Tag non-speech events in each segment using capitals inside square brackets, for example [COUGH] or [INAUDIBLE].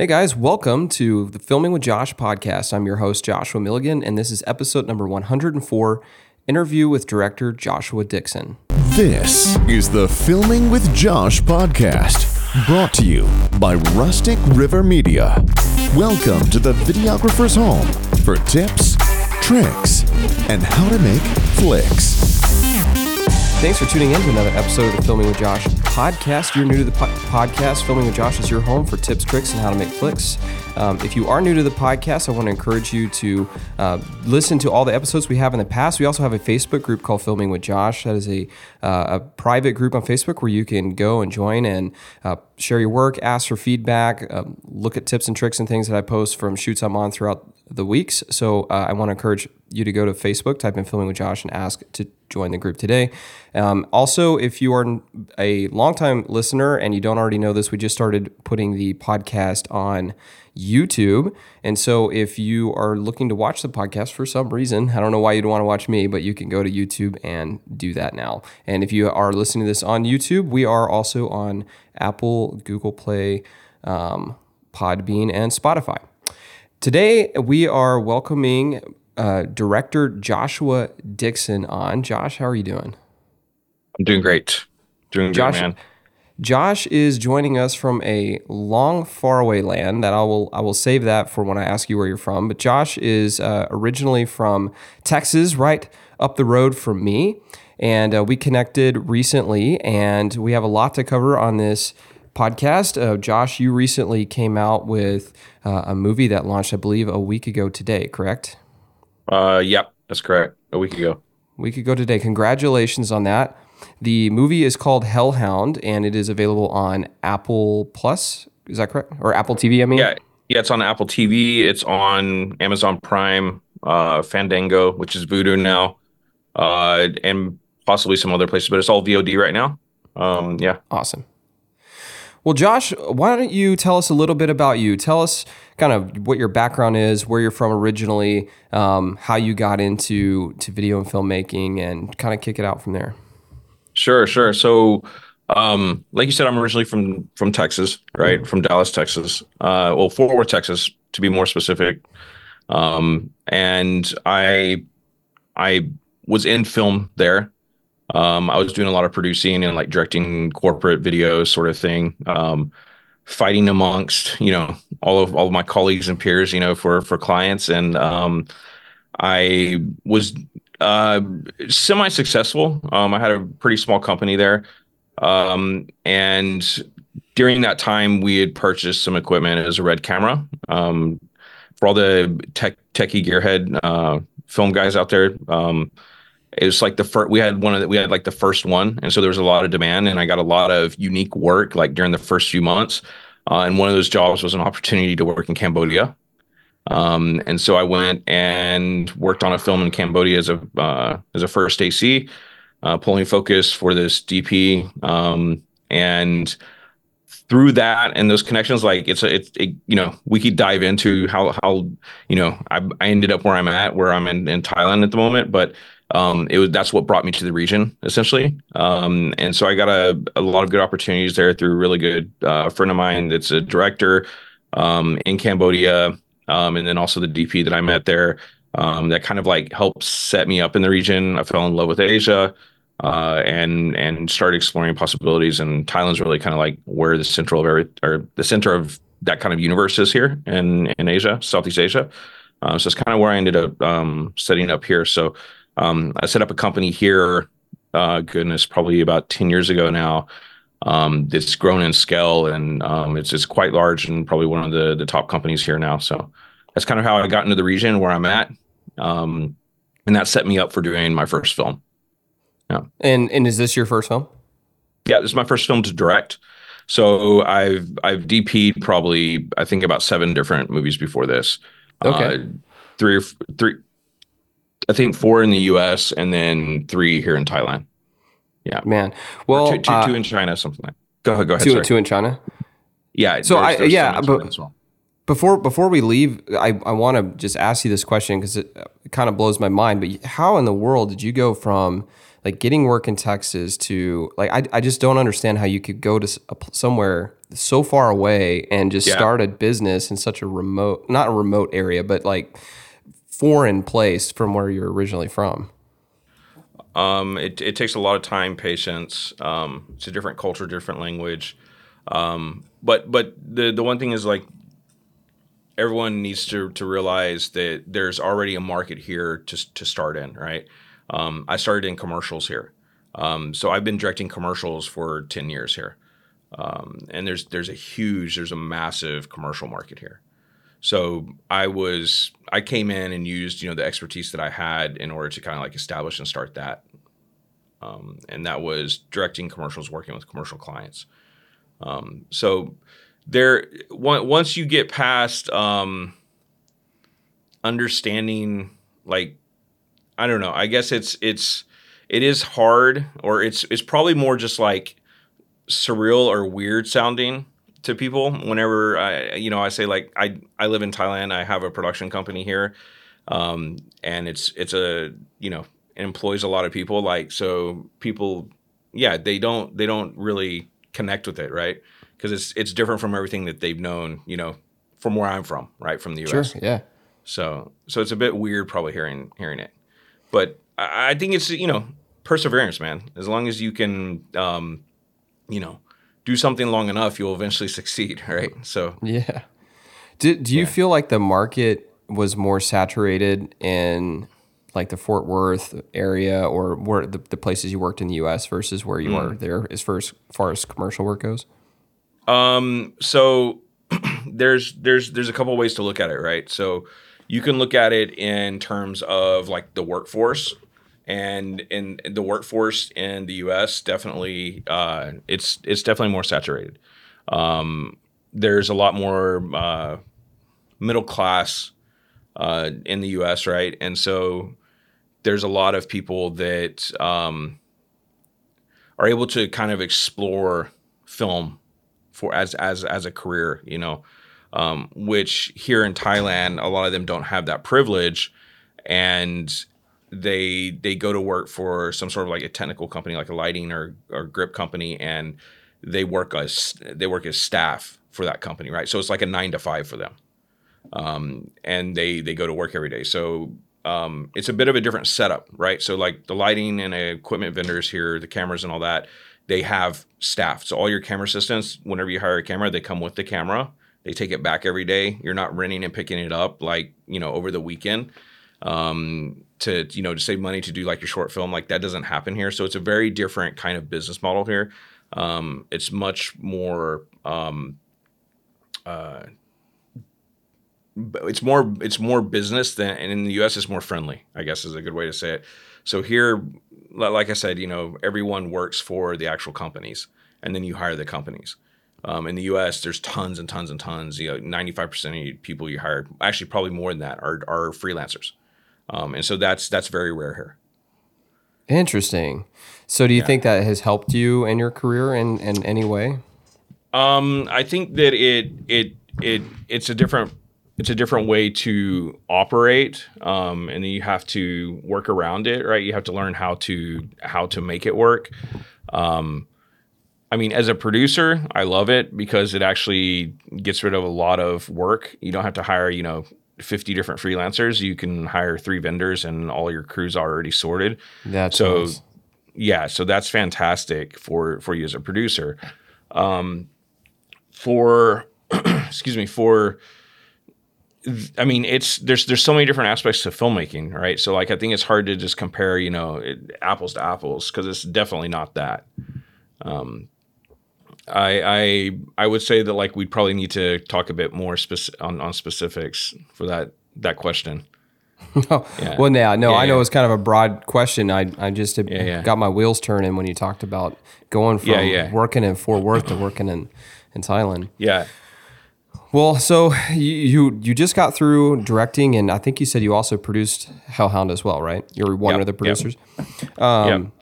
Hey guys, welcome to the Filming with Josh podcast. I'm your host, Joshua Milligan, and this is episode number 104 interview with director Joshua Dixon. This is the Filming with Josh podcast, brought to you by Rustic River Media. Welcome to the videographer's home for tips, tricks, and how to make flicks. Thanks for tuning in to another episode of the Filming with Josh podcast. You're new to the po- podcast. Filming with Josh is your home for tips, tricks, and how to make flicks. Um, if you are new to the podcast, I want to encourage you to uh, listen to all the episodes we have in the past. We also have a Facebook group called Filming with Josh. That is a, uh, a private group on Facebook where you can go and join and uh, share your work, ask for feedback, um, look at tips and tricks and things that I post from shoots I'm on throughout the weeks. So uh, I want to encourage you to go to Facebook, type in Filming with Josh, and ask to join the group today. Um, also, if you are a longtime listener and you don't already know this, we just started putting the podcast on YouTube. And so if you are looking to watch the podcast for some reason, I don't know why you'd want to watch me, but you can go to YouTube and do that now. And if you are listening to this on YouTube, we are also on Apple, Google Play, um, Podbean, and Spotify. Today, we are welcoming uh, director Joshua Dixon on. Josh, how are you doing? I'm doing great. Doing Josh, good, man. Josh is joining us from a long, faraway land that I will I will save that for when I ask you where you're from. But Josh is uh, originally from Texas, right up the road from me, and uh, we connected recently, and we have a lot to cover on this podcast. Uh, Josh, you recently came out with uh, a movie that launched, I believe, a week ago today. Correct? Uh, yep, that's correct. A week ago. week ago today. Congratulations on that. The movie is called Hellhound, and it is available on Apple Plus. Is that correct? Or Apple TV? I mean, Yeah, yeah. It's on Apple TV. It's on Amazon Prime, uh, Fandango, which is Vudu now, uh, and possibly some other places. But it's all VOD right now. Um, yeah. awesome. Well, Josh, why don't you tell us a little bit about you? Tell us kind of what your background is, where you're from originally, um, how you got into to video and filmmaking, and kind of kick it out from there. Sure, sure. So, um, like you said, I'm originally from from Texas, right? From Dallas, Texas. Uh, well, Fort Worth, Texas, to be more specific. Um, and I, I was in film there. Um, I was doing a lot of producing and like directing corporate videos, sort of thing. Um, fighting amongst you know all of all of my colleagues and peers, you know, for for clients, and um, I was uh, semi successful. Um, I had a pretty small company there. Um, and during that time, we had purchased some equipment as a red camera. Um, for all the tech techie gearhead uh, film guys out there, it was like the first we had one of the, we had like the first one, and so there was a lot of demand, and I got a lot of unique work like during the first few months. Uh, and one of those jobs was an opportunity to work in Cambodia. Um, and so I went and worked on a film in Cambodia as a uh, as a first AC, uh, pulling focus for this DP. Um, and through that and those connections, like it's a, it's it, you know we could dive into how how you know I, I ended up where I'm at, where I'm in, in Thailand at the moment, but um, it was that's what brought me to the region essentially. Um, and so I got a, a lot of good opportunities there through a really good uh, friend of mine that's a director um, in Cambodia um, and then also the DP that I met there. Um, that kind of like helped set me up in the region. I fell in love with Asia, uh, and and started exploring possibilities. And Thailand's really kind of like where the central of every or the center of that kind of universe is here in in Asia, Southeast Asia. Uh, so it's kind of where I ended up setting up here. So um, I set up a company here. Uh, goodness, probably about ten years ago now. Um, it's grown in scale and um, it's it's quite large and probably one of the the top companies here now. So that's kind of how I got into the region where I'm at, um, and that set me up for doing my first film. Yeah, And and is this your first film? yeah, this is my first film to direct. So I've I've DP'd probably I think about seven different movies before this. Okay. Uh, three or f- three, I think four in the U.S. and then three here in Thailand. Yeah, man, Or well, two, two, uh, two in China, something like. Go ahead, go ahead. two, sorry. two in China. Yeah. So there's- I- there's yeah, but- as well. Before before we leave, I, I want to just ask you this question because it, it kind of blows my mind. But how in the world did you go from like getting work in Texas to like I, I just don't understand how you could go to somewhere so far away and just Yeah. start a business in such a remote, not a remote area, but like foreign place from where you're originally from. Um, it, it takes a lot of time, patience. Um, it's a different culture, different language. Um, but but the the one thing is like everyone needs to to realize that there's already a market here to to start in, right? Um, I started in commercials here, um, so I've been directing commercials for ten years here, um, and there's there's a huge, there's a massive commercial market here. So I was I came in and used you know the expertise that I had in order to kind of like establish and start that, um, and that was directing commercials, working with commercial clients. Um, so there, on- once you get past um, understanding, like I don't know, I guess it's it's it is hard, or it's it's probably more just like surreal or weird sounding to people whenever I you know I say like I I live in Thailand I have a production company here um and it's it's a you know it employs a lot of people like so people yeah they don't they don't really connect with it right because it's it's different from everything that they've known you know from where I'm from right from the US Sure. Yeah. so so it's a bit weird probably hearing hearing it, but I, I think it's you know perseverance, man. As long as you can, um, you know, do something long enough, you'll eventually succeed, [LAUGHS] right? So Yeah. Do, do you feel like the market was more saturated in like the Fort Worth area or where the, the places you worked in the US versus where you are there as far as, far as commercial work goes? Um. so [CLEARS THROAT] there's there's there's a couple ways to look at it, right? So you can look at it in terms of like the workforce, and in the workforce in the U.S. definitely uh, it's it's definitely more saturated. Um, there's a lot more uh, middle class uh, in the U.S. right, and so there's a lot of people that um, are able to kind of explore film for as as as a career, you know, um, which here in Thailand, a lot of them don't have that privilege, and they they go to work for some sort of like a technical company, like a lighting or or grip company, and they work as they work as staff for that company, right? So it's like a nine to five for them, um, and they they go to work every day. So um, it's a bit of a different setup, right? So like the lighting and equipment vendors here, the cameras and all that, they have staff. So all your camera assistants, whenever you hire a camera, they come with the camera. They take it back every day. You're not renting and picking it up like you know over the weekend um, to you know to save money to do like your short film. Like that doesn't happen here. So it's a very different kind of business model here. Um, it's much more. Um, uh, it's more it's more business than and in the US it's more friendly I guess is a good way to say it so here like I said you know everyone works for the actual companies and then you hire the companies um, in the US there's tons and tons and tons you know 95% of people you hire actually probably more than that are, are freelancers um, and so that's that's very rare here Interesting. So do you think that has helped you in your career in, in any way? Um, I think that it it it it's a different it's a different way to operate, um, and then you have to work around it, right? You have to learn how to how to make it work. Um, I mean, as a producer, I love it because it actually gets rid of a lot of work. You don't have to hire, you know, 50 different freelancers. You can hire three vendors and all your crews are already sorted. That's So nice. yeah, so that's fantastic for for you as a producer. Um, for [CLEARS THROAT] excuse me, for I mean, it's there's there's so many different aspects to filmmaking, right? So like I think it's hard to just compare, you know, it, apples to apples because it's definitely not that. Um, I I I would say that like we'd probably need to talk a bit more speci- on on specifics for that that question. [LAUGHS] Oh, Yeah. Well, yeah, no, Yeah, I know yeah. it's kind of a broad question. I, I just got my wheels turning when you talked about going from working in Fort Worth to working in, in Thailand. Yeah. Well, so you, you you just got through directing, and I think you said you also produced Hellhound as well, right? You're one Yep, of the yep. producers. yeah. Um,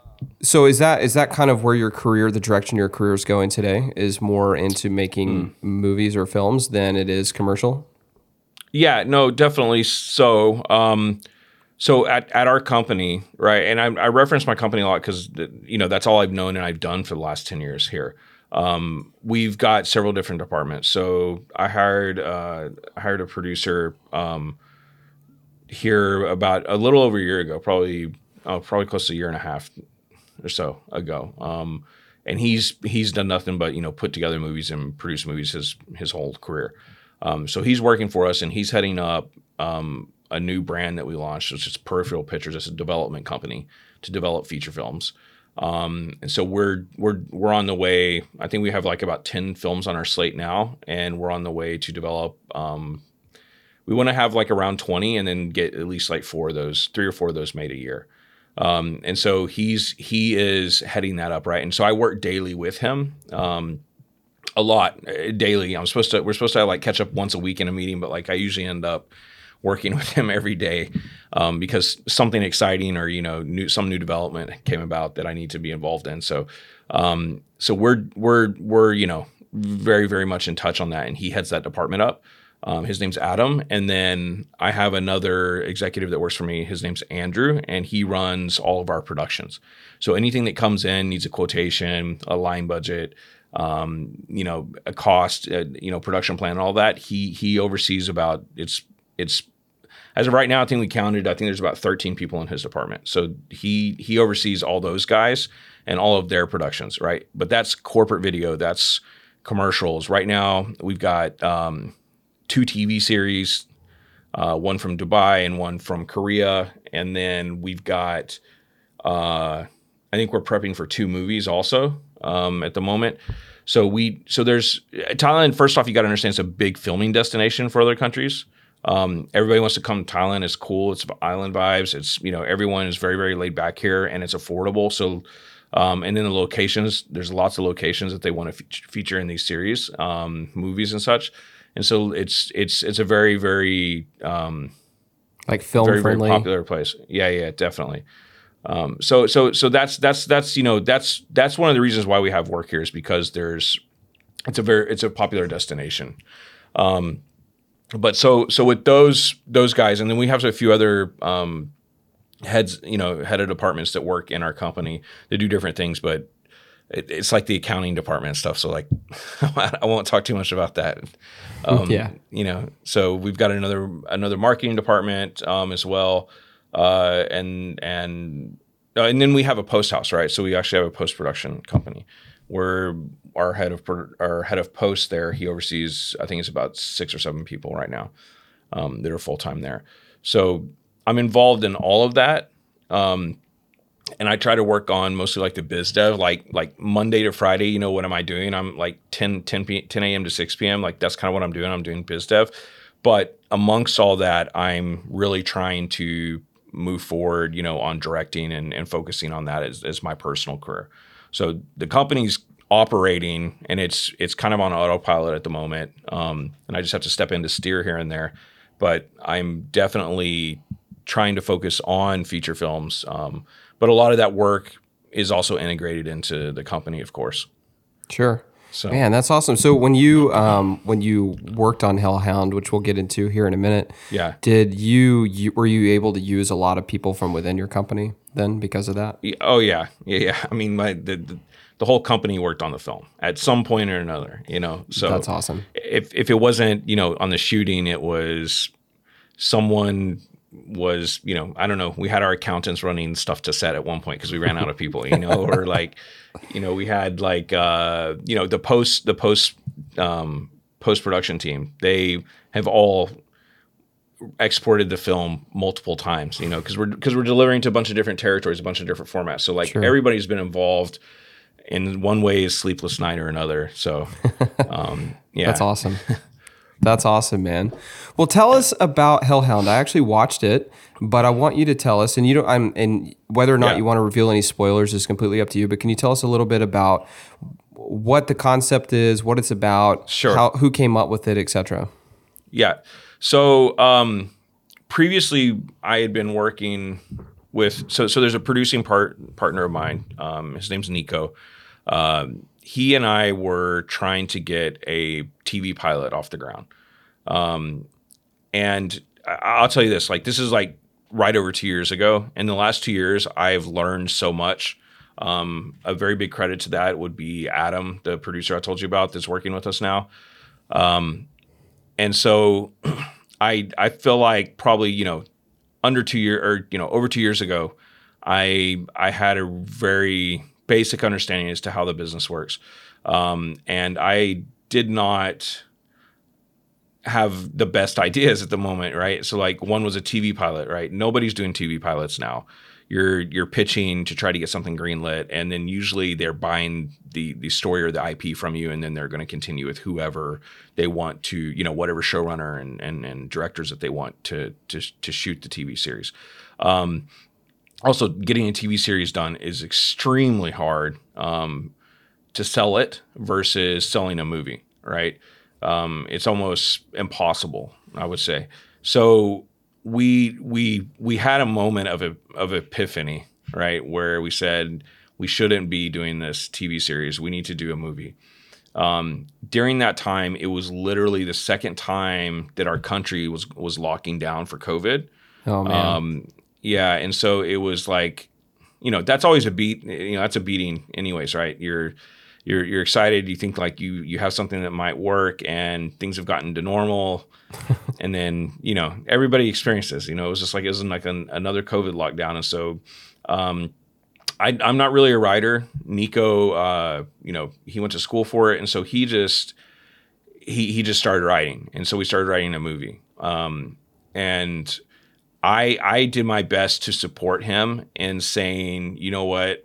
So is that is that kind of where your career, the direction your career is going today, is more into making Hmm. movies or films than it is commercial? Yeah, no, definitely. So, um, so at, at our company, right, and I, I reference my company a lot because you know that's all I've known and I've done for the last ten years here. um, we've got several different departments. So I hired uh, I hired a producer um, here about a little over a year ago, probably oh, probably close to a year and a half or so ago. Um, and he's he's done nothing but you know put together movies and produce movies his his whole career. Um, so he's working for us, and he's heading up um, a new brand that we launched, which is Peripheral Pictures. It's a development company to develop feature films. Um, and so we're we're we're on the way. I think we have like about ten films on our slate now, and we're on the way to develop. Um, we want to have like around twenty, and then get at least like four of those, three or four of those made a year. Um, and so he's he is heading that up right. And so I work daily with him. Um, a lot uh, daily. I'm supposed to. We're supposed to like catch up once a week in a meeting, but like I usually end up working [LAUGHS] with him every day um, because something exciting or you know new, some new development came about that I need to be involved in. So um, so we're we're we're you know very very much in touch on that, and he heads that department up. Um, his name's Adam, and then I have another executive that works for me. His name's Andrew, and he runs all of our productions. So anything that comes in needs a quotation, a line budget, um, you know, a cost, uh, you know, production plan, all that. He he oversees about it's it's as of right now, I think we counted. I think there's about 13 people in his department. So he he oversees all those guys and all of their productions, right? But that's corporate video. That's commercials. Right now, we've got um, two TV series, uh, one from Dubai and one from Korea, and then we've got. Uh, I think we're prepping for two movies also um, at the moment. So we so there's Thailand. First off, you got to understand it's a big filming destination for other countries. Um, everybody wants to come to Thailand. It's cool. It's island vibes. It's you know everyone is very very laid back here, and it's affordable. So, um, and then the locations. There's lots of locations that they want to fe- feature in these series, um, movies and such. And so it's it's it's a very very um, like film very friendly. very popular place. Yeah, yeah, definitely. Um, so so so that's that's that's you know that's that's one of the reasons why we have work here is because there's it's a very it's a popular destination. Um, but so so with those those guys, and then we have a few other um, heads, you know, head of departments that work in our company. They do different things, but it, it's like the accounting department stuff. So like, [LAUGHS] I won't talk too much about that. Um, Yeah. you know, so we've got another another marketing department um, as well, uh, and and uh, and then we have a post house, right? So we actually have a post production company where our head of our head of post there he oversees I think it's about six or seven people right now um, that are full time there. So I'm involved in all of that. Um, and I try to work on mostly like the biz dev, like like Monday to Friday. You know, what am I doing? I'm like 10, 10, p- 10 a.m. to 6 p.m. Like that's kind of what I'm doing. I'm doing biz dev. But amongst all that, I'm really trying to move forward, you know, on directing and, and focusing on that as, as my personal career. So the company's operating and it's it's kind of on autopilot at the moment. Um, and I just have to step in to steer here and there. But I'm definitely trying to focus on feature films. Um, but a lot of that work is also integrated into the company, of course. Sure. So Man, that's awesome. So when you um, when you worked on Hellhound, which we'll get into here in a minute, yeah. did you, you were you able to use a lot of people from within your company then because of that? Oh yeah, yeah, yeah. I mean, my the, the the whole company worked on the film at some point or another. You know, so That's awesome. if if it wasn't you know on the shooting, it was someone was you know I don't know. We had our accountants running stuff to set at one point because we ran out of people. You know, or [LAUGHS] like you know we had like uh, you know the post the post um, post production team. They have all exported the film multiple times, you know, because we're because we're delivering to a bunch of different territories, a bunch of different formats. So like Sure. everybody's been involved in one way is Sleepless Night or another. So [LAUGHS] um, yeah, That's awesome. That's awesome, man. Well, tell us about Hellhound. I actually watched it, but I want you to tell us, and you don't. I'm, and whether or not Yeah. you want to reveal any spoilers is completely up to you. But can you tell us a little bit about what the concept is, what it's about, Sure. how, who came up with it, etc. Yeah. So um, previously, I had been working with so so there's a producing part partner of mine. Um, his name's Nico. Um, he and I were trying to get a TV pilot off the ground. Um, and I'll tell you this: like this is like right over two years ago. In the last two years, I've learned so much Um, a very big credit to that would be Adam, the producer I told you about, that's working with us now. Um, and so [CLEARS THROAT] I I feel like probably you know under two year or you know over two years ago, I I had a very basic understanding as to how the business works, um, and I did not have the best [LAUGHS] ideas at the moment, right? So like one was a TV pilot, right? Nobody's doing TV pilots now. You're you're pitching to try to get something greenlit, and then usually they're buying the the story or the IP from you, and then they're going to continue with whoever they want to, you know, whatever showrunner and and, and directors that they want to to to shoot the TV series. Um, also, getting a TV series done is extremely hard um, to sell it versus selling a movie, right? Um, it's almost impossible, I would say. So we we we had a moment of a, of epiphany, right, where we said we shouldn't be doing this TV series. We need to do a movie. Um, during that time, it was literally the second time that our country was was locking down for COVID. Oh man. Um, yeah, and so it was like, you know, that's always a beat. You know, that's a beating, anyways, right? You're you're you're excited. You think like you you have something that might work, and things have gotten to normal, [LAUGHS] and then you know everybody experienced this. You know, it was just like it was like an, another COVID lockdown, and so. Um, I I, am not really a writer. Nico, uh, you know, he went to school for it, and so he just he he just started writing, and so we started writing a movie. Um, and I I did my best to support him in saying, you know what,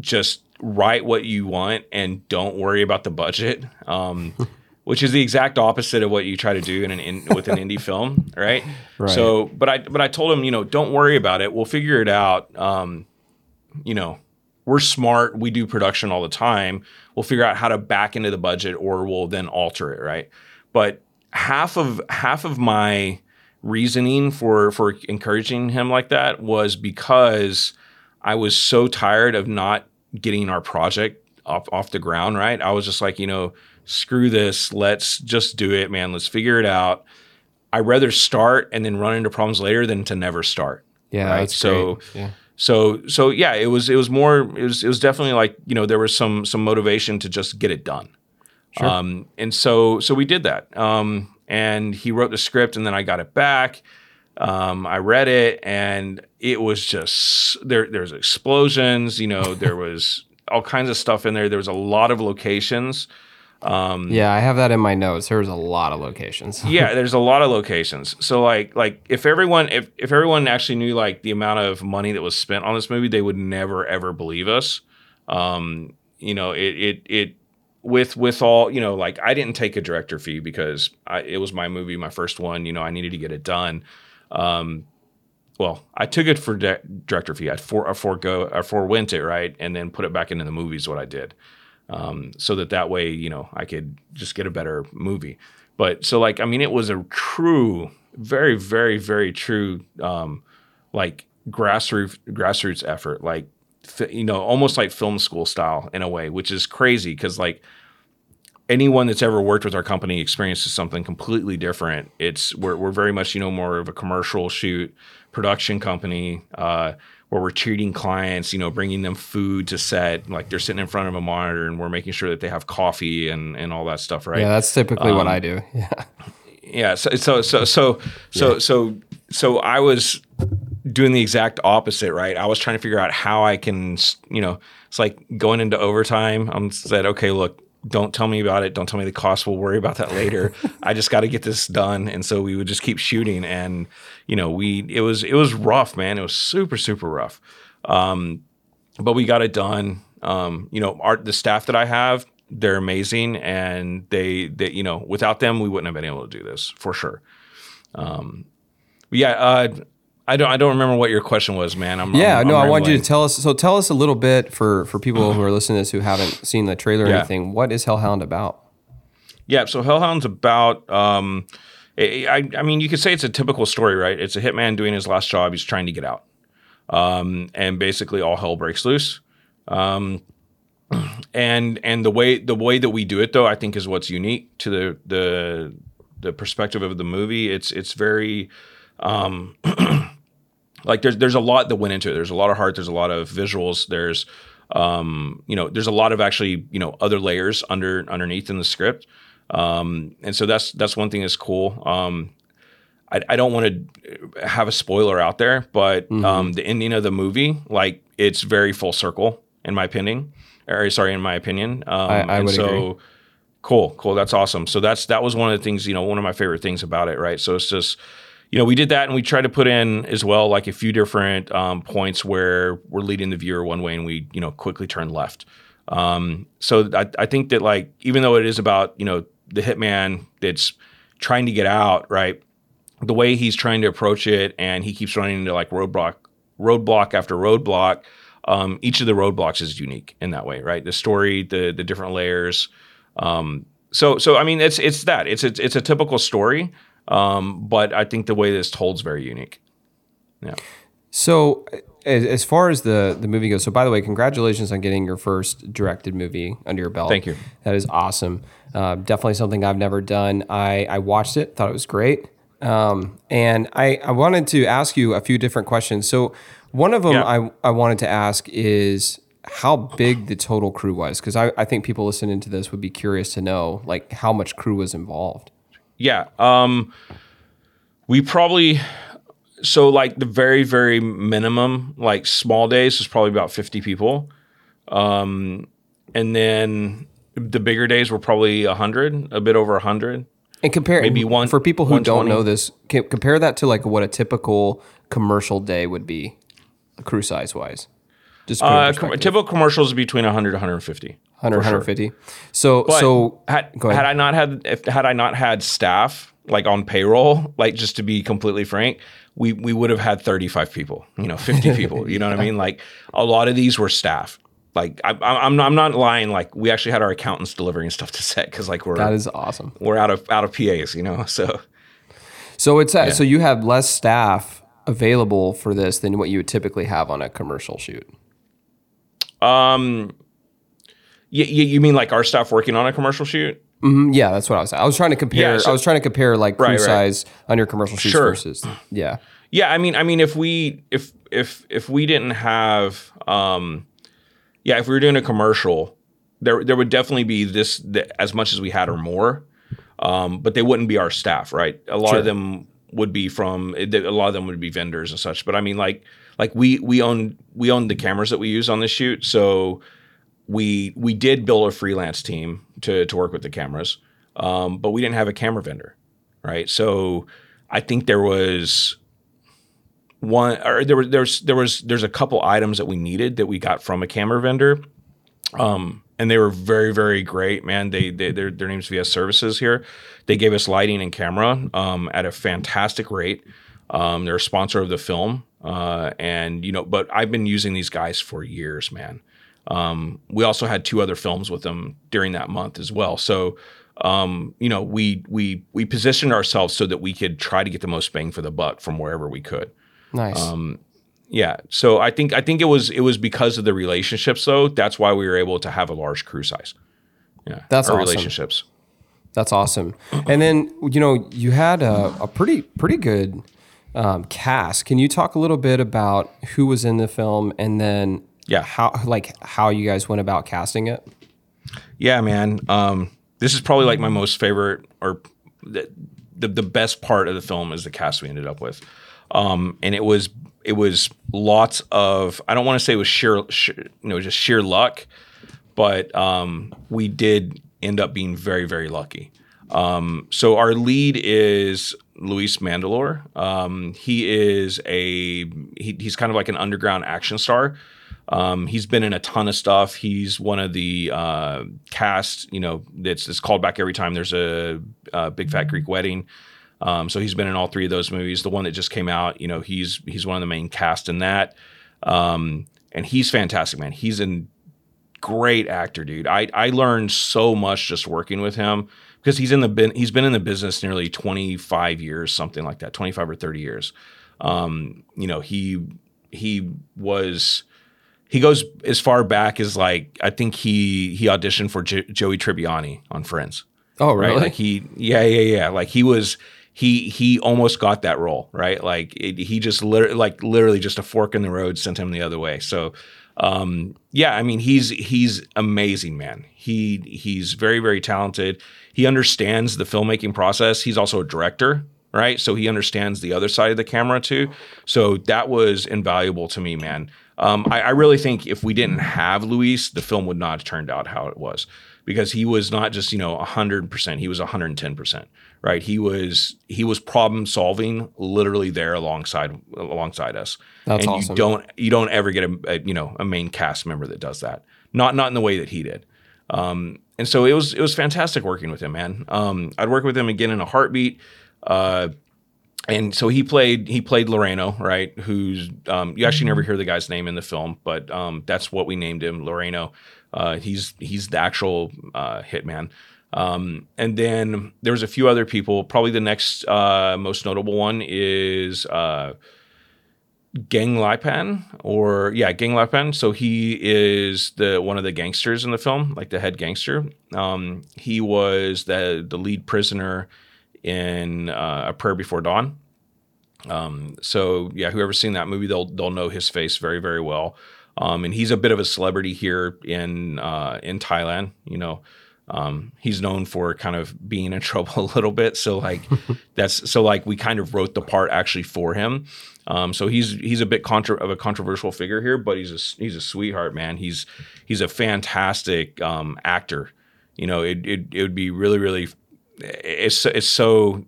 just write what you want and don't worry about the budget. Um, [LAUGHS] which is the exact opposite of what you try to do in an in, with an indie film, right? [LAUGHS] Right. So, but I but I told him, you know, don't worry about it. We'll figure it out. Um, you know, we're smart. We do production all the time. We'll figure out how to back into the budget, or we'll then alter it, right? But half of half of my reasoning for for encouraging him like that was because I was so tired of not getting our project off off the ground, right? I was just like, you know, screw this, let's just do it, man. Let's figure it out. I'd rather start and then run into problems later than to never start. yeah, right? that's So- great. Yeah. So so yeah, it was it was more it was it was definitely like, you know, there was some some motivation to just get it done. Sure. Um and so so we did that. Um and he wrote the script and then I got it back. Um, I read it and it was just there. There's explosions, you know. There [LAUGHS] was all kinds of stuff in there. There was a lot of locations. Um, Yeah, I have that in my notes. There was a lot of locations. [LAUGHS] yeah, there's a lot of locations. So like like if everyone if if everyone actually knew like the amount of money that was spent on this movie, they would never ever believe us. Um, you know, it it it with with all you know like I didn't take a director fee because I, it was my movie, my first one. You know, I needed to get it done. Um, well, I took it for de- director fee. I for I forego I forewent it right, and then put it back into the movie is what I did, um, so that that way you know I could just get a better movie. But so like I mean, it was a true, very very very true, um, like grassroots grassroots effort, like you know almost like film school style in a way, which is crazy because like anyone that's ever worked with our company experiences something completely different. It's we're we're very much you know more of a commercial shoot production company uh, where we're treating clients, you know, bringing them food to set, like they're sitting in front of a monitor, and we're making sure that they have coffee and and all that stuff, right? Yeah, that's typically what Um, I do. [LAUGHS] Yeah. yeah so so so so so so so i was doing the exact opposite right? I was trying to figure out how i can you know it's like going into overtime. I'm said okay look don't tell me about it. Don't tell me the cost. We'll worry about that later. [LAUGHS] I just got to get this done. And so we would just keep shooting and you know we it was it was rough man. It was super super rough. Um but we got it done. Um you know our the staff that i have they're amazing and they they you know without them we wouldn't have been able to do this for sure. Um but yeah uh i don't i don't remember what your question was man i'm Yeah, I'm- no, I'm I want you to tell us. So tell us a little bit for for people who are listening to this who haven't seen the trailer or Yeah. anything. What is Hellhound about? Yeah, so Hellhound's about. Um, I, I I mean, you could say it's a typical story, right? It's a hitman doing his last job. He's trying to get out, um, and basically all hell breaks loose. Um, and and the way the way that we do it, though, I think is what's unique to the the the perspective of the movie. It's it's very. Um, [CLEARS THROAT] like there's there's a lot that went into it. There's a lot of heart. There's a lot of visuals. There's um, you know, there's a lot of actually you know other layers under underneath in the script. Um, and so that's that's one thing that's cool. Um, I, I don't want to have a spoiler out there, but Mm-hmm. um, the ending of the movie, like it's very full circle in my opinion. Or sorry, in my opinion. Um, I- I and would so agree. cool, cool. That's awesome. So that's that was one of the things, you know, one of my favorite things about it, right? So it's just, you know, we did that and we tried to put in as well like a few different um, points where we're leading the viewer one way and we, you know, quickly turn left. Um, so I, I think that like even though it is about you know the hitman that's trying to get out, right? The way he's trying to approach it, and he keeps running into like roadblock, roadblock after roadblock. Um, each of the roadblocks is unique in that way, right? The story, the the different layers. Um, so so I mean, it's it's that it's it's, it's a typical story, um, but I think the way this told is very unique. Yeah. So, as, as far as the the movie goes, so by the way, congratulations on getting your first directed movie under your belt. Thank you. That is awesome. Uh, definitely something I've never done. I I watched it, thought it was great, um, and I I wanted to ask you a few different questions. So, one of them Yeah. I I wanted to ask is how big the total crew was because I, I think people listening to this would be curious to know like how much crew was involved. Yeah. Um we probably so like the very very minimum like small days was probably about 50 people. Um and then the bigger days were probably 100, a bit over 100. And compare Maybe one- for people who don't know this. Compare that to like what a typical commercial day would be, crew size wise. Just to put it in Uh com- typical commercials is between 100 150. 100, for sure. 150. So But so had, had I not had if had I not had staff like on payroll, like just to be completely frank, we we would have had 35 people, you know, 50 [LAUGHS] people, you know what I mean? Like a lot of these were staff. Like I, I'm not, I'm not lying. Like we actually had our accountants delivering stuff to set because like we're that is awesome. we're out of out of PAs, you know. [LAUGHS] So So it's uh, so you have less staff available for this than what you would typically have on a commercial shoot. um, you, you mean like our staff working on a commercial shoot? Mm, yeah, that's what I was. Saying. I was trying to compare. Yeah, so- I was trying to compare like crew Right, right. size on your commercial shoots Sure. versus yeah. Yeah, I mean, I mean, if we if if if we didn't have, um, yeah, if we were doing a commercial, there there would definitely be this th- as much as we had or more, um, but they wouldn't be our staff, right? A lot Sure. of them would be from a lot of them would be vendors and such. But I mean, like like we we own we own the cameras that we use on the shoot, so we we did build a freelance team to to work with the cameras, um, but we didn't have a camera vendor, right? So I think there was one or there was there's there was there's a couple items that we needed that we got from a camera vendor um and they were very very great man. They, they their, their name's vs services here. They gave us lighting and camera um at a fantastic rate. Um they're a sponsor of the film uh and you know but i've been using these guys for years man um we also had two other films with them during that month as well so um you know we we we positioned ourselves so that we could try to get the most bang for the buck from wherever we could Nice. Um, yeah. So I think I think it was it was because of the relationships though. That's why we were able to have a large crew size. Yeah. That's our awesome. relationships. That's awesome. And then you know you had a, a pretty pretty good um, cast. Can you talk a little bit about who was in the film and then Yeah. how like how you guys went about casting it? Yeah, man. Um, this is probably like my most favorite or the, the the best part of the film is the cast we ended up with. Um, and it was it was lots of I don't want to say it was sheer, sheer you know just sheer luck, but um, we did end up being very very lucky. Um, so our lead is Louis Mandylor. Um, he is a he, he's kind of like an underground action star. Um, he's been in a ton of stuff. He's one of the uh, cast, you know, that's, that's called back every time there's a, a Big Fat Greek Wedding. Um, so he's been in all three of those movies. The one that just came out, you know, he's he's one of the main cast in that, um, and he's fantastic, man. He's a great actor, dude. I I learned so much just working with him because he's in the he's been in the business nearly 25 years, something like that, 25 or 30 years. Um, you know, he he was he goes as far back as like I think he he auditioned for Jo- Joey Tribbiani on Friends Oh right? Like he, yeah, yeah, yeah. Like he was, he he almost got that role, right? Like it, he just literally, like literally just a fork in the road sent him the other way. So um, yeah, I mean he's he's amazing, man. He he's very very talented. He understands the filmmaking process. He's also a director, right? So he understands the other side of the camera too. So that was invaluable to me, man. Um, I, I, really think if we didn't have Louis, the film would not have turned out how it was because he was not just you know hundred percent; he was one hundred and ten percent right? He was he was problem solving literally there alongside alongside us. That's and awesome. you don't you don't ever get a, a, you know a main cast member that does that. Not not in the way that he did. Um, and so it was it was fantastic working with him, man. Um, I'd work with him again in a heartbeat. Uh, and so he played he played Loreno, right? Who's um, you actually never hear the guy's name in the film, but um, that's what we named him, Loreno. Uh, he's he's the actual uh, hitman. Um, and then there's a few other people. Probably the next uh, most notable one is uh, Gang Lipan, or yeah, Gang Lipan. So he is the one of the gangsters in the film, like the head gangster. Um, he was the the lead prisoner in uh, A Prayer Before Dawn. Um, so yeah, whoever's seen that movie, they'll they'll know his face very very well. Um, and he's a bit of a celebrity here in uh, in Thailand. You know, um, he's known for kind of being in [LAUGHS] trouble a little bit. So like [LAUGHS] that's so like we kind of wrote the part actually for him. Um, so he's he's a bit contra- of a controversial figure here, but he's a he's a sweetheart, man. He's he's a fantastic um, actor. You know, it, it it would be really really it's it's so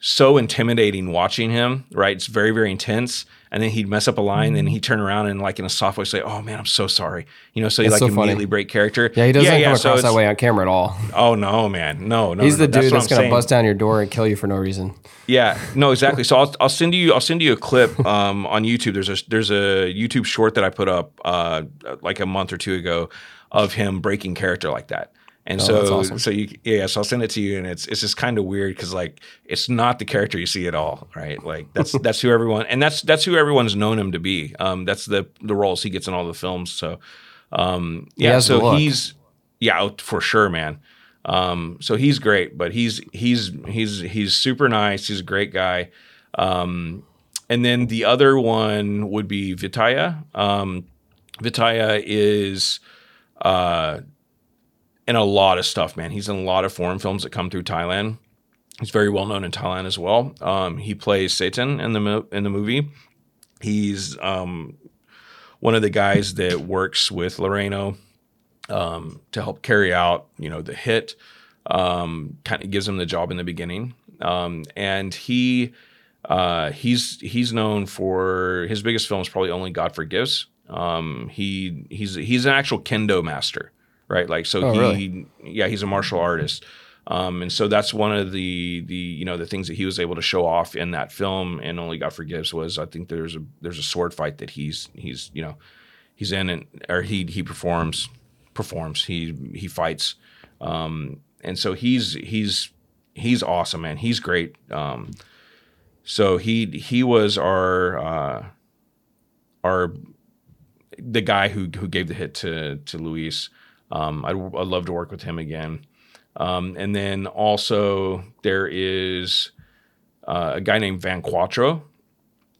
so intimidating watching him. Right, it's very very intense and then he'd mess up a line, and he'd turn around and like in a soft voice say, "Oh man, I'm so sorry," you know. So he like so immediately funny. break character. Yeah, he doesn't yeah, come yeah, across so that way on camera at all. [LAUGHS] Oh no, man, no, no. He's no, the dude that's, that's gonna bust down your door and kill you for no reason. Yeah, no, [LAUGHS] exactly. So I'll, I'll send you I'll send you a clip um, on YouTube. There's a there's a YouTube short that I put up uh, like a month or two ago of him breaking character like that. And oh, so, awesome. so you, yeah, so I'll send it to you, and it's it's just kind of weird because like it's not the character you see at all, right? Like that's [LAUGHS] that's who everyone, and that's that's who everyone's known him to be. Um, that's the the roles he gets in all the films. So, um, yeah, so he's yeah for sure, man. Um, so he's great, but he's he's he's he's super nice. He's a great guy. Um, and then the other one would be Vithaya. Um, Vithaya is uh, in a lot of stuff, man. He's in a lot of foreign films that come through Thailand. He's very well known in Thailand as well. Um, he plays Satan in the in the movie. He's um, one of the guys that works with Loreno um, to help carry out, you know, the hit. Um, kind of gives him the job in the beginning, um, and he uh, he's he's known for his biggest film is probably Only God Forgives. Um, he he's he's an actual kendo master right? Like so oh, he really? yeah, he's a martial artist. Um, and so that's one of the the you know the things that he was able to show off in that film and only God forgives was I think there's a there's a sword fight that he's he's you know he's in and or he he performs performs he he fights um, and so he's he's he's awesome man he's great um, so he he was our uh, our the guy who who gave the hit to to Louis um, I'd, I'd, love to work with him again. Um, and then also there is uh, a guy named Van Quattro.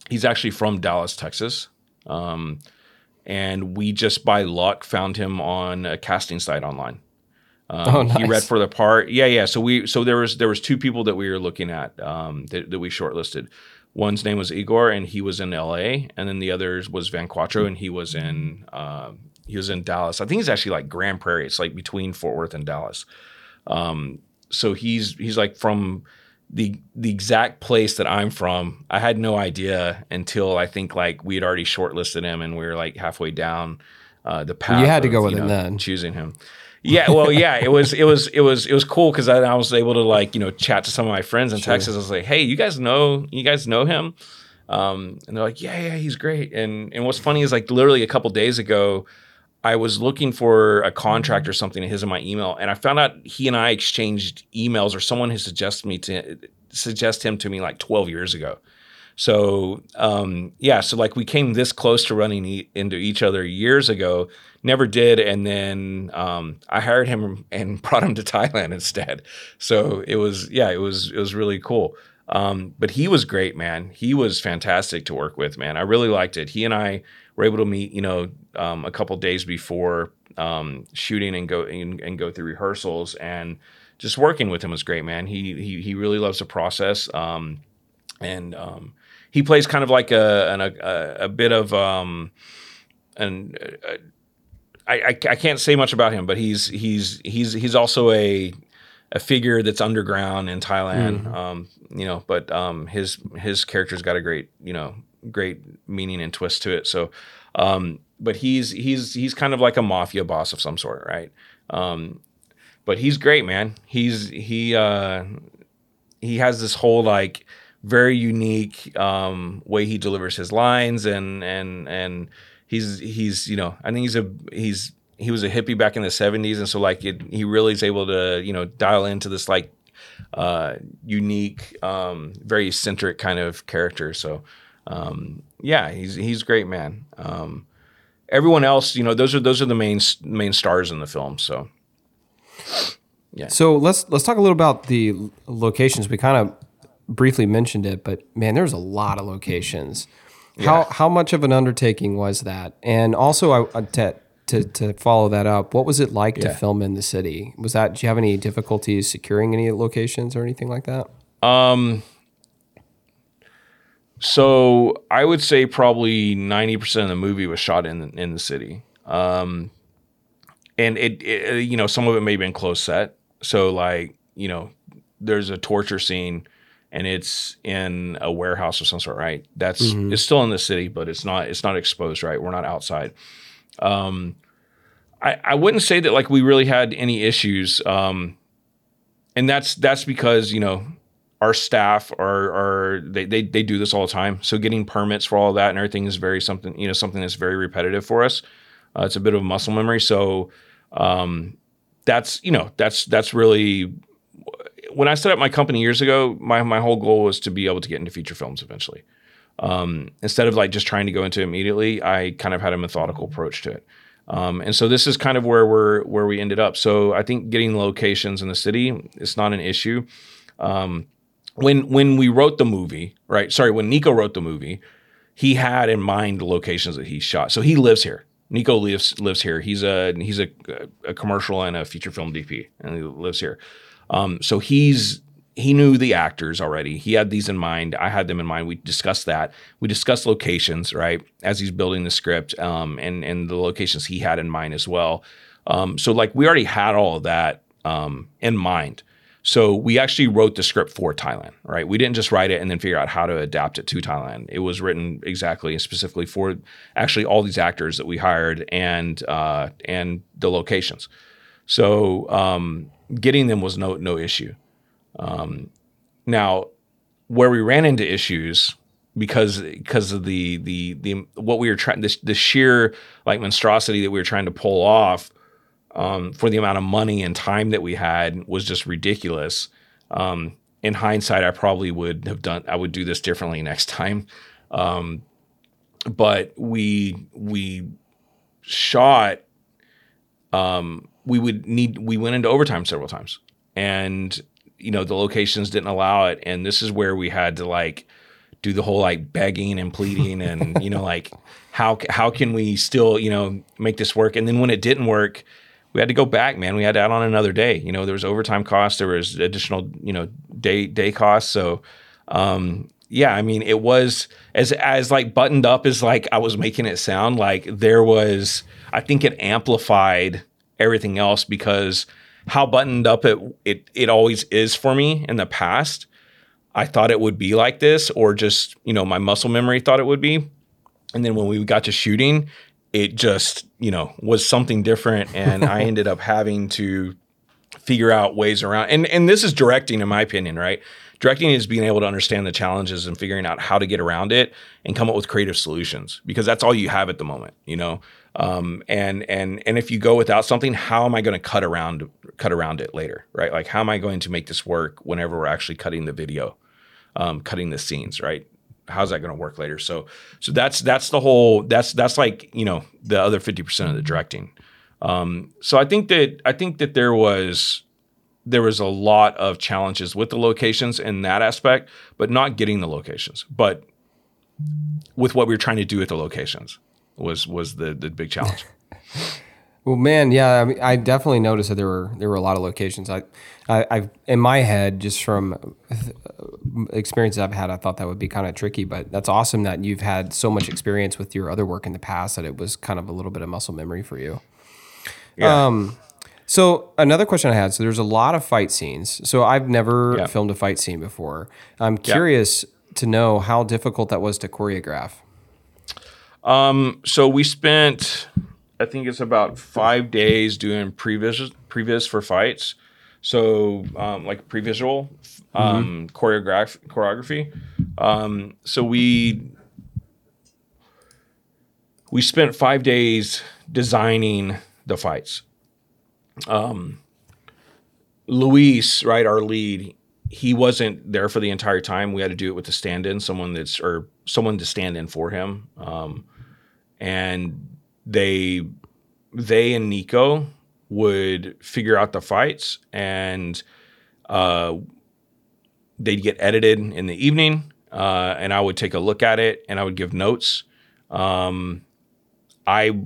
He's actually from Dallas, Texas. Um, and we just by luck found him on a casting site online. Um, oh, nice. He read for the part. Yeah, yeah. So we so there was there was two people that we were looking at um, that, that we shortlisted. One's name was Igor, and he was in L.A., and then the other was Van Quattro, and he was in uh, he was in Dallas. I think he's actually like Grand Prairie. It's like between Fort Worth and Dallas. Um, so he's he's like from the the exact place that I'm from. I had no idea until I think like we had already shortlisted him and we were like halfway down uh, the path. You had to of, go with him know, then choosing him. Yeah, well, yeah, it was it was it was it was cool because I, I, was able to like you know chat to some of my friends in sure. Texas. I was like, hey, you guys know you guys know him, um, and they're like, yeah, yeah, he's great. And and what's funny is like literally a couple days ago. I was looking for a contract or something of his in my email, and I found out he and I exchanged emails, or someone has suggested me to suggest him to me like 12 years ago. So um, yeah, so like we came this close to running e- into each other years ago, never did, and then um, I hired him and [LAUGHS] brought him to Thailand instead. So it was yeah, it was it was really cool. Um, but he was great, man. He was fantastic to work with, man. I really liked it. He and I were able to meet, you know, um, a couple days before um, shooting and go and, and, go through rehearsals, and just working with him was great, man. He he he really loves the process, um, and um, he plays kind of like a an, a, a bit of um, an. A, I, I, I can't say much about him, but he's he's he's he's also a a figure that's underground in Thailand. Mm-hmm. Um, you know, but um, his his character's got a great you know great meaning and twist to it. So, um, but he's he's he's kind of like a mafia boss of some sort, right? Um, but he's great, man. He's he uh, he has this whole like very unique um, way he delivers his lines and and and he's he's you know I think he's a he's he was a hippie back in the 70s and so like it, he really is able to you know dial into this like uh, unique um, very eccentric kind of character so um, yeah he's he's great man um, everyone else you know those are those are the main main stars in the film so yeah so let's let's talk a little about the locations we kind of briefly mentioned it but man there's a lot of locations how yeah. how much of an undertaking was that and also I, to to to follow that up, what was it like yeah. to film in the city? Was that? Do you have any difficulties securing any locations or anything like that? Um. So I would say probably ninety percent of the movie was shot in in the city. Um, and it, it, you know, some of it may have been close set. So like, you know, there's a torture scene and it's in a warehouse of some sort, right? That's mm-hmm. it's still in the city, but it's not it's not exposed, right? We're not outside. Um, I, I wouldn't say that like we really had any issues. Um, and that's that's because you know our staff are are they, they they do this all the time. So getting permits for all that and everything is very something you know something that's very repetitive for us. Uh, it's a bit of muscle memory. So um, that's you know that's that's really when I set up my company years ago. My my whole goal was to be able to get into feature films eventually. Um, instead of like just trying to go into immediately, I kind of had a methodical approach to it. Um, and so this is kind of where we're where we ended up. So I think getting locations in the city is not an issue. Um, when when we wrote the movie, right? Sorry, when Nico wrote the movie, he had in mind the locations that he shot. So he lives here. Nico lives lives here. He's a he's a, a commercial and a feature film DP, and he lives here. Um, so he's he knew the actors already. He had these in mind. I had them in mind. We discussed that. We discussed locations, right, as he's building the script, um, and and the locations he had in mind as well. Um, so like we already had all of that um, in mind. So we actually wrote the script for Thailand, right? We didn't just write it and then figure out how to adapt it to Thailand. It was written exactly and specifically for actually all these actors that we hired and uh, and the locations. So um, getting them was no no issue. Um, now, where we ran into issues because because of the the the what we were trying this the sheer like monstrosity that we were trying to pull off um, for the amount of money and time that we had was just ridiculous. Um, in hindsight, I probably would have done I would do this differently next time. Um, but we we shot um, we would need we went into overtime several times and you know the locations didn't allow it and this is where we had to like do the whole like begging and pleading and you know like how how can we still you know make this work and then when it didn't work we had to go back man. We had to add on another day. You know there was overtime costs there was additional you know day day costs. So um yeah i mean it was as as like buttoned up as like i was making it sound like there was i think it amplified everything else because how buttoned up it it it always is for me in the past. I thought it would be like this, or just you know my muscle memory thought it would be, and then when we got to shooting, it just you know was something different, and I [LAUGHS] ended up having to figure out ways around. And and this is directing, in my opinion, right? Directing is being able to understand the challenges and figuring out how to get around it and come up with creative solutions because that's all you have at the moment, you know. Um, and and and if you go without something, how am I going to cut around cut around it later, right? Like how am I going to make this work whenever we're actually cutting the video, um, cutting the scenes, right? How's that going to work later? So so that's that's the whole that's that's like you know the other fifty percent of the directing. Um, so I think that I think that there was there was a lot of challenges with the locations in that aspect, but not getting the locations. But with what we were trying to do at the locations was was the the big challenge. [LAUGHS] Well, man, yeah, I, mean, I definitely noticed that there were there were a lot of locations. I, I, I in my head, just from experiences I've had, I thought that would be kind of tricky. But that's awesome that you've had so much experience with your other work in the past that it was kind of a little bit of muscle memory for you. Yeah. Um, so another question I had. So there's a lot of fight scenes. So I've never Yeah. filmed a fight scene before. I'm curious to know how difficult that was to choreograph. so we spent i think it's about five days doing previs previs for fights so um, like pre-visual um, choreograph choreography. Um, so we we spent five days designing the fights. Um, Louis right our lead he wasn't there for the entire time. We had to do it with a stand-in someone that's or someone to stand in for him. Um, and they they and Nico would figure out the fights and uh, they'd get edited in the evening uh, and I would take a look at it and I would give notes. Um, I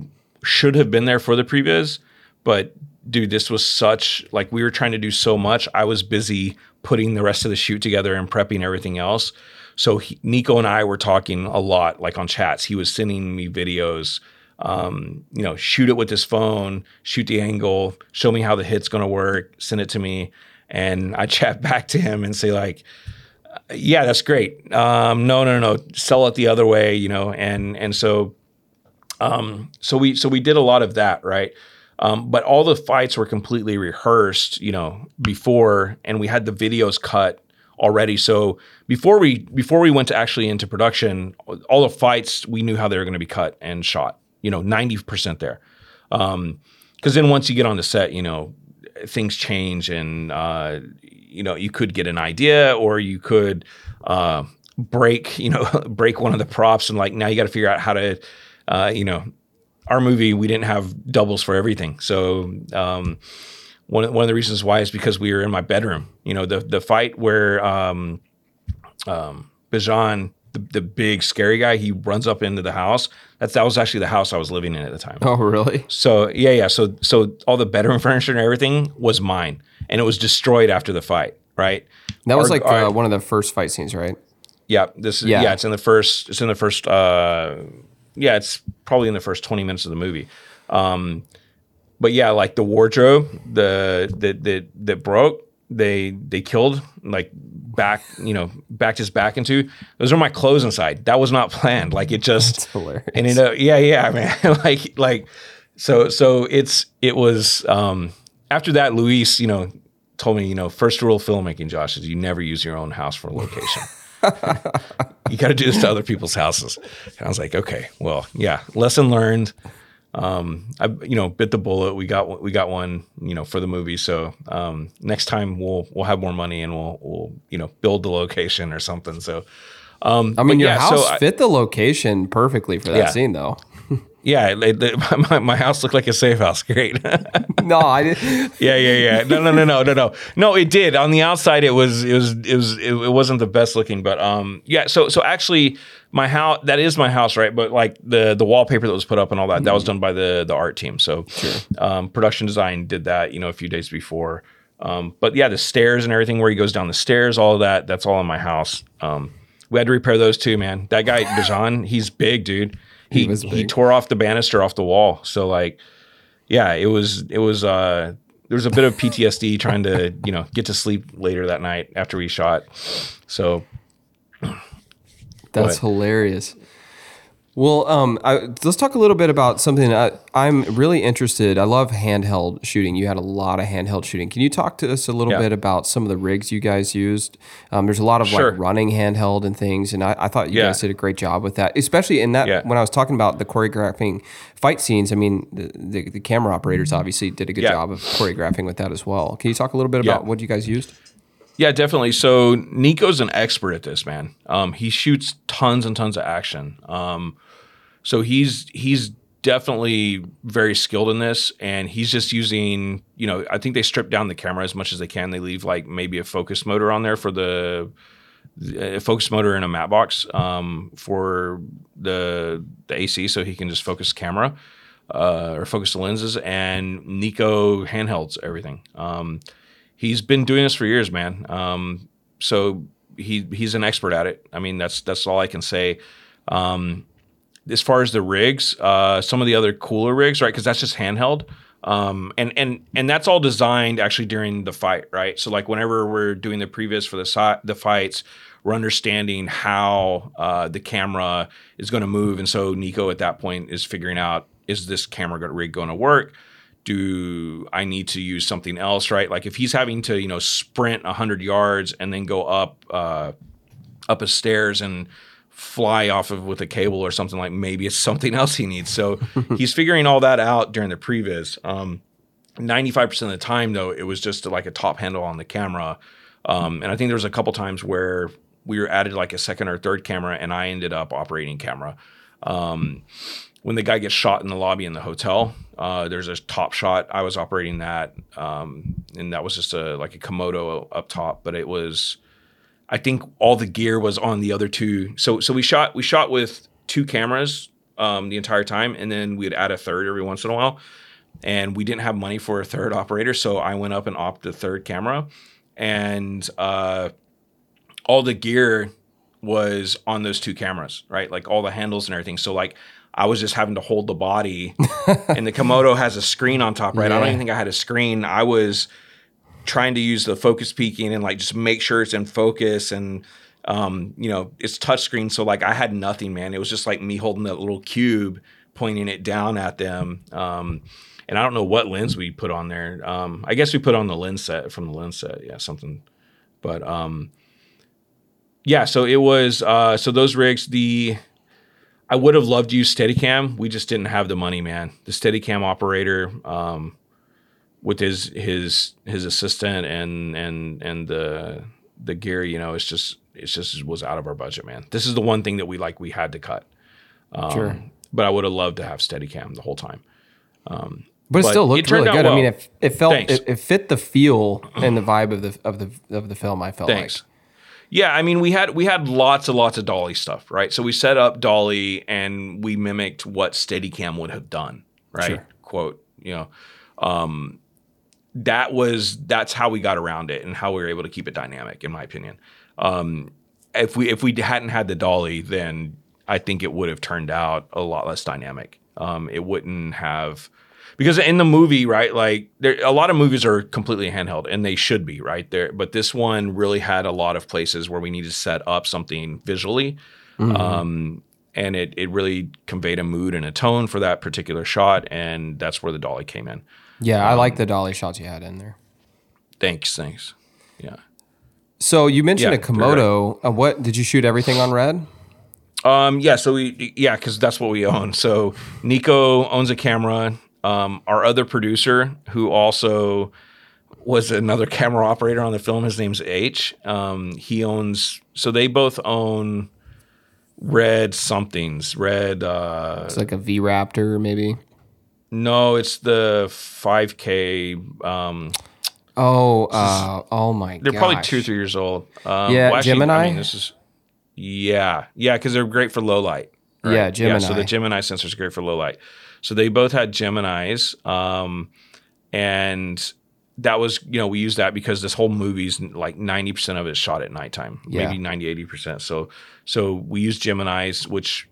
should have been there for the previs, but dude, this was such like we were trying to do so much. I was busy putting the rest of the shoot together and prepping everything else. So he, Nico and I were talking a lot, like on chats. He was sending me videos. Um, you know, shoot it with this phone, shoot the angle, show me how the hit's going to work, send it to me, and I [LAUGHS] chat back to him and say like, "Yeah, that's great. Um, no, no, no, sell it the other way." You know, and and so um, so we so we did a lot of that, right? Um, but all the fights were completely rehearsed, you know, before, and we had the videos cut already. So before we before we went to actually into production, all the fights we knew how they were going to be cut and shot. You know, ninety percent there. Because then once you get on the set, you know, things change, and uh, you know you could get an idea, or you could uh, break, you know, [LAUGHS] break one of the props, and like now you got to figure out how to, uh, you know, our movie we didn't have doubles for everything, so. Um, one, one of the reasons why is because we were in my bedroom. You know, the the fight where um, um, Bijan, the, the big scary guy, he runs up into the house. That's that was actually the house I was living in at the time. Oh, really? So yeah, yeah. So so all the bedroom [LAUGHS] furniture and everything was mine, and it was destroyed after the fight. Right. That was Our- like our- uh, one of the first fight scenes, right? yeah. This is Yeah. yeah. It's in the first. It's in the first. Uh, yeah. It's probably in the first twenty minutes of the movie. Um, but yeah, like the wardrobe, the that that that broke, they they killed like back, you know, backed his back into. Those are my clothes inside. That was not [LAUGHS] planned. Like it just That's hilarious. and you know, yeah, yeah, [LAUGHS] man. like like so so it's it was um after that Louis, you know, told me, you know, first rule of filmmaking, Josh, is you never use your own house for a location. [LAUGHS] you got to do this to other people's houses. And I was like, okay, well, yeah, lesson learned. Um, I you know bit the bullet. We got we got one you know for the movie. So um, next time we'll we'll have more money and we'll we'll you know build the location or something. So um, I mean, your yeah, house so I- fit the location perfectly for that Yeah. scene, though. [LAUGHS] yeah, it- it- [LAUGHS] my, my house looked like a safe house. [LAUGHS] Great. no, I didn't. Yeah, yeah, yeah. No, no, no, no, no, no. No, it did. On the outside, it was, it was, it was, it, it wasn't the best looking, but um, yeah. So, so actually, my house, that is my house, right? But like the the wallpaper that was put up and all that, that was done by the the art team. So, um, production design did that, you know, a few days before. Um, but yeah, the stairs and everything where he goes down the stairs, all of that, that's all in my house. Um, we had to repair those too, man. That guy Bijan, he's big, dude. He He was he tore off the banister off the wall. So like yeah, it was it was uh there was a bit of PTSD trying to, you know, get to sleep later that night after we shot. So That's ahead. hilarious. Well, um, I, let's talk a little bit about something I, I'm really interested. I love handheld shooting. You had a lot of handheld shooting. Can you talk to us a little Yeah. bit about some of the rigs you guys used? Um, there's a lot of Sure. like running handheld and things, and I, I thought you Yeah. guys did a great job with that, especially in that Yeah. when I was talking about the choreographing fight scenes. I mean, the, the, the camera operators obviously did a good job of choreographing with that as well. Can you talk a little bit about what you guys used? Yeah, definitely. So Nico's an expert at this, man. Um, he shoots tons and tons of action. Um, so he's he's definitely very skilled in this, and he's just using. You know, I think they strip down the camera as much as they can. They leave like maybe a focus motor on there for the a focus motor in a matte box um, for the the AC, so he can just focus camera uh, or focus the lenses. And Nico handhelds everything. Um, he's been doing this for years, man. Um, so he he's an expert at it. I mean, that's that's all I can say. Um, as far as the rigs, uh, some of the other cooler rigs, right? Because that's just handheld. Um, and and and that's all designed actually during the fight, right? So like whenever we're doing the previs for the si- the fights, we're understanding how uh, the camera is going to move, and so Nico at that point is figuring out is this camera rig going to work? Do I need to use something else, right? Like if he's having to you know sprint hundred yards and then go up uh, up a stairs and fly off of with a cable or something like maybe it's [LAUGHS] something else he needs. So [LAUGHS] he's figuring all that out during the previs. Um, 95% of the time though, it was just like a top handle on the camera. Um, and I think there was a couple times where we were added like a second or third camera and I ended up operating camera. Um, when the guy gets shot in the lobby in the hotel, uh, there's a top shot. I was operating that, um, and that was just a like a Komodo up top, but it was I think all the gear was on the other two. So so we shot we shot with two cameras um, the entire time, and then we'd add a third every once in a while. And we didn't have money for a third operator, so I went up and opted a third camera, and uh, all the gear was on those two cameras, right? Like all the handles and everything. So like I was just having to hold the body, [LAUGHS] and the Komodo has a screen on top, right? Yeah. I don't even think I had a screen. I was trying to use the focus peaking and like just make sure it's in focus and um, you know it's touchscreen. So like i had nothing man. It was just like me holding that little cube pointing it down at them. Um, and i don't know what lens we put on there. Um, i guess we put on the lens set from the lens set. Yeah something. But um, yeah so it was uh, so those rigs the i would have loved to use steadicam we just didn't have the money man the steadicam operator um, with his his his assistant and and and the the gear, you know, it's just it's just was out of our budget, man. This is the one thing that we like we had to cut. Um, sure. But I would have loved to have Steadicam the whole time. Um, but, but it still looked it really good. Well. I mean, it, it felt it, it, fit the feel and the vibe of the of the of the film. I felt Thanks. like. Yeah, I mean, we had we had lots and lots of dolly stuff, right? So we set up dolly and we mimicked what Steadicam would have done, right? Sure. Quote, you know, um, that was that's how we got around it and how we were able to keep it dynamic, in my opinion. Um, if we if we hadn't had the dolly, then I think it would have turned out a lot less dynamic. Um, it wouldn't have because in the movie, right? Like there, a lot of movies are completely handheld, and they should be, right? There, but this one really had a lot of places where we needed to set up something visually, mm-hmm. um, and it it really conveyed a mood and a tone for that particular shot, and that's where the dolly came in. Yeah, I like the dolly shots you had in there. Thanks, thanks. Yeah. So you mentioned Yeah, a Komodo. Uh, what did you shoot everything on red? Um, yeah, so we yeah, because that's what we own. So Nico owns a camera. Um, our other producer, who also was another camera operator on the film, his name's H. Um, he owns. So they both own red somethings. Red. Uh, It's like a V Raptor, maybe. No, it's the 5K. Um, oh, uh, oh my! They're gosh. probably two, three years old. Um, yeah, well, actually, Gemini. I mean, this is yeah, yeah, because they're great for low light. Right? Yeah, Gemini. Yeah, so the Gemini sensor is great for low light. So they both had Geminis, um, and that was you know we use that because this whole movie's like 90% of it is shot at nighttime yeah. maybe 90 80% so so we used geminis which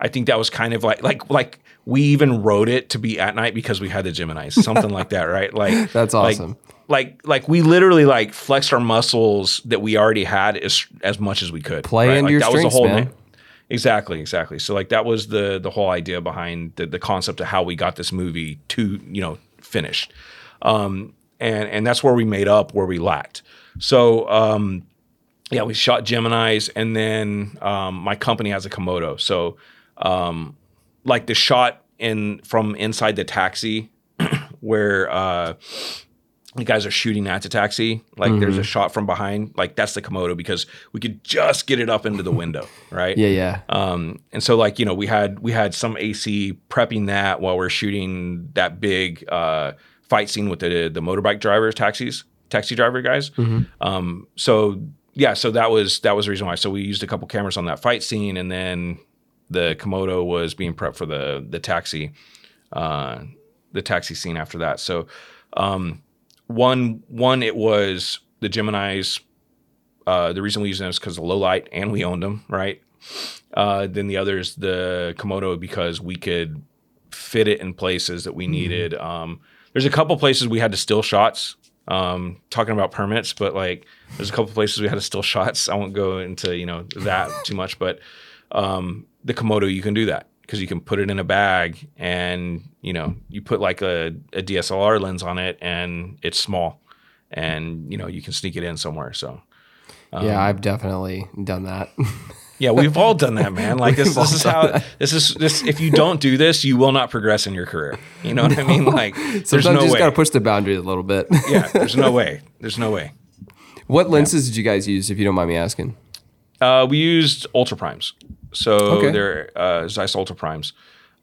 i think that was kind of like like like we even wrote it to be at night because we had the Geminis, something like that, right? [LAUGHS] Like that's awesome. Like, like, like we literally like flexed our muscles that we already had as as much as we could. Play right? into like, your that strengths, was the whole man. Exactly, exactly. So like that was the the whole idea behind the the concept of how we got this movie to you know finished, um, and and that's where we made up where we lacked. So. Um, yeah, we shot Gemini's, and then um, my company has a Komodo. So um, like the shot in from inside the taxi [CLEARS THROAT] where uh, the guys are shooting at the taxi. Like there's a shot from behind. Like that's the Komodo because we could just get it up into the window, [LAUGHS] right? Yeah, yeah. Um, and so like you know we had we had some AC prepping that while we're shooting that big uh, fight scene with the the motorbike drivers, taxis, taxi driver guys. Um, so yeah, so that was that was the reason why. So we used a couple cameras on that fight scene, and then the Komodo was being prepped for the the taxi, uh, the taxi scene after that. So um, one one it was the Gemini's. Uh, the reason we used them is because of low light, and we owned them, right? Uh, then the other is the Komodo because we could fit it in places that we needed. Um, there's a couple places we had to steal shots. Um, talking about permits, but like there's a couple places we had to steal shots. I won't go into you know that too much, but um, the Komodo you can do that because you can put it in a bag and you know you put like a, a DSLR lens on it and it's small and you know you can sneak it in somewhere. So yeah, I've definitely done that. [LAUGHS] yeah, we've all done that, man. Like this, this is how this is this. If you don't do this, you will not progress in your career. You know what I mean? Like [LAUGHS] there's Sometimes no you just way. got to push the boundary a little bit. yeah, there's no [LAUGHS] way. There's no way. what lenses did you guys use, if you don't mind me asking? Uh, we used ultra primes, so Okay. they're uh, Zeiss ultra primes,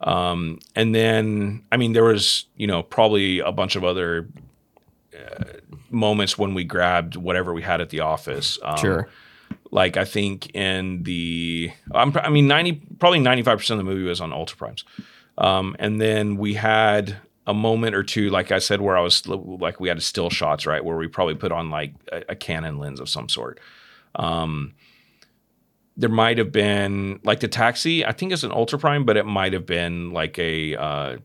um, and then I mean there was you know probably a bunch of other uh, moments when we grabbed whatever we had at the office. Um, Sure. Like I think in the I'm, I mean ninety probably ninety five percent of the movie was on ultra primes, um, and then we had a moment or two like I said where I was like we had still shots right where we probably put on like a, a Canon lens of some sort there might have been like the taxi i think it's an ultra prime but it might have been like a uh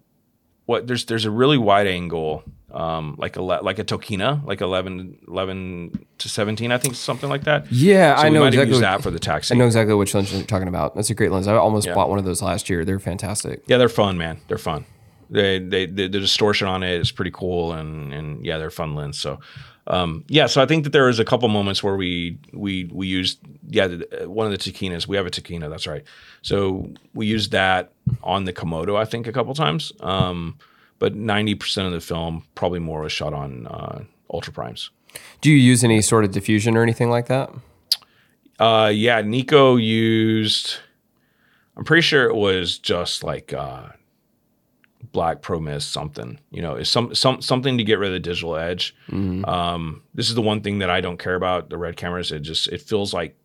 what there's there's a really wide angle um like a like a tokina like 11 11 to 17 i think something like that Yeah, so I we know might have exactly. used What, that for the taxi I know exactly which lens you're talking about. That's a great lens. I almost Yeah. bought one of those last year. They're fantastic. yeah they're fun man they're fun they, they the, the distortion on it is pretty cool and and yeah they're fun lens so um yeah so i think that there was a couple moments where we we we used yeah the, one of the Tokinas we have a Tokina that's right so we used that on the komodo i think a couple times um but 90% of the film probably more was shot on uh ultra primes Do you use any sort of diffusion or anything like that? uh yeah nico used i'm pretty sure it was just like uh black pro mist something you know it's some some something to get rid of the digital edge. Um this is the one thing that i don't care about the red cameras. It just it feels like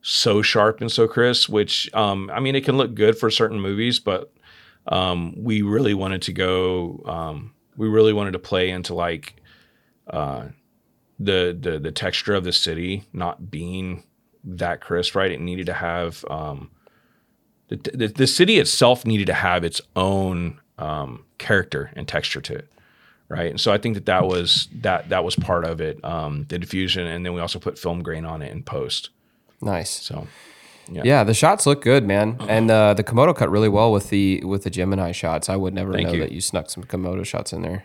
so sharp and so crisp which um i mean it can look good for certain movies but um we really wanted to go um we really wanted to play into like uh the the the texture of the city not being that crisp right? It needed to have um the, the, the city itself needed to have its own um, character and texture to it right and so i think that that was that that was part of it um, the diffusion and then we also put film grain on it in post Nice. so Yeah, the shots look good, man, and uh, the Komodo cut really well with the with the Gemini shots. I would never Thank know you. that you snuck some Komodo shots in there.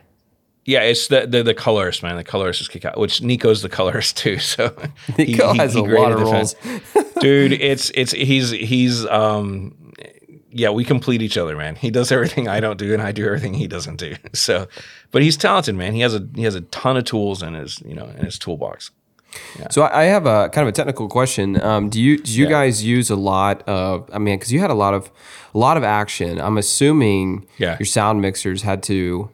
yeah it's the the, the colorist man the colorist is kick out which nico's the colorist [LAUGHS] too so Nico he- has he a lot of roles. [LAUGHS] dude it's it's he's he's um yeah we complete each other man he does everything i don't do and i do everything he doesn't do [LAUGHS] so but he's talented man he has a he has a ton of tools in his you know in his toolbox So I I have a kind of a technical question. Um, do you do you Yeah. guys use a lot of? I mean, because you had a lot of a lot of action. I'm assuming Yeah. your sound mixers had to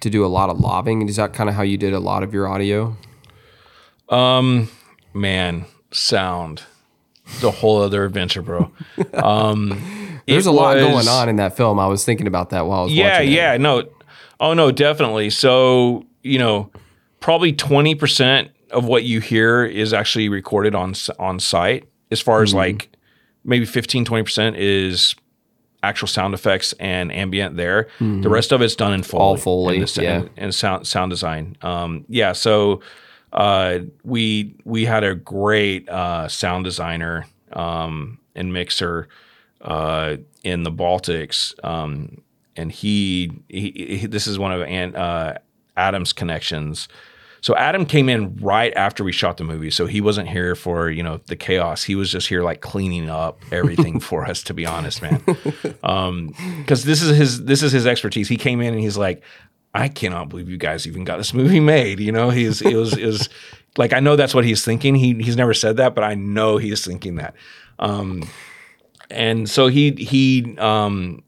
to do a lot of lobbing. Is that kind of how you did a lot of your audio? Um, man sound the whole other adventure bro [LAUGHS] um There's it a lot was- going on in that film. I was thinking about that while I was yeah watching it. yeah yeah. no oh no definitely so you know probably 20% of what you hear is actually recorded on on site as far Mm-hmm. as like maybe 15 20% is actual sound effects and ambient there the rest of it's done in Foley Mm-hmm. All Foley, and, the, yeah. and, and sound sound design um yeah so uh we we had a great uh sound designer um and mixer uh in the Baltics um and he, he, he this is one of An, uh, Adam's connections. So Adam came in right after we shot the movie, so he wasn't here for you know the chaos. He was just here like cleaning up everything [LAUGHS] for us. To be honest, man, because this is his this is his expertise. He came in and he's like, I cannot believe you guys even got this movie made. You know, he's it was it was like I know that's what he's thinking. He he's never said that, but I know he's thinking that. Um, and so he he um,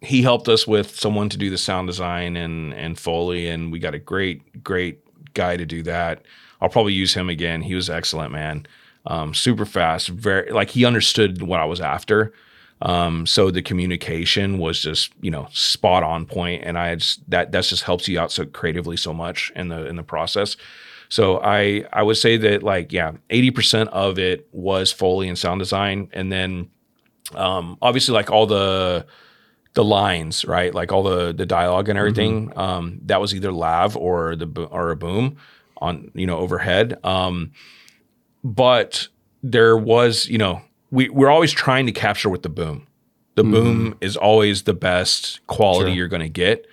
he helped us with someone to do the sound design and and Foley, and we got a great great guy to do that. I'll probably use him again. He was excellent, man. Um, super fast, very like he understood what I was after. Um, so the communication was just you know spot on point, and I that that just helps you out so creatively so much in the in the process. So I I would say that like yeah, eighty percent of it was Foley and sound design, and then um, obviously like all the the lines, right? Like all the the dialogue and everything. Mm-hmm. Um, that was either lav or the or a boom on you know overhead. Um, but there was you know we we're always trying to capture with the boom. The mm-hmm. boom is always the best quality sure. you're going to get.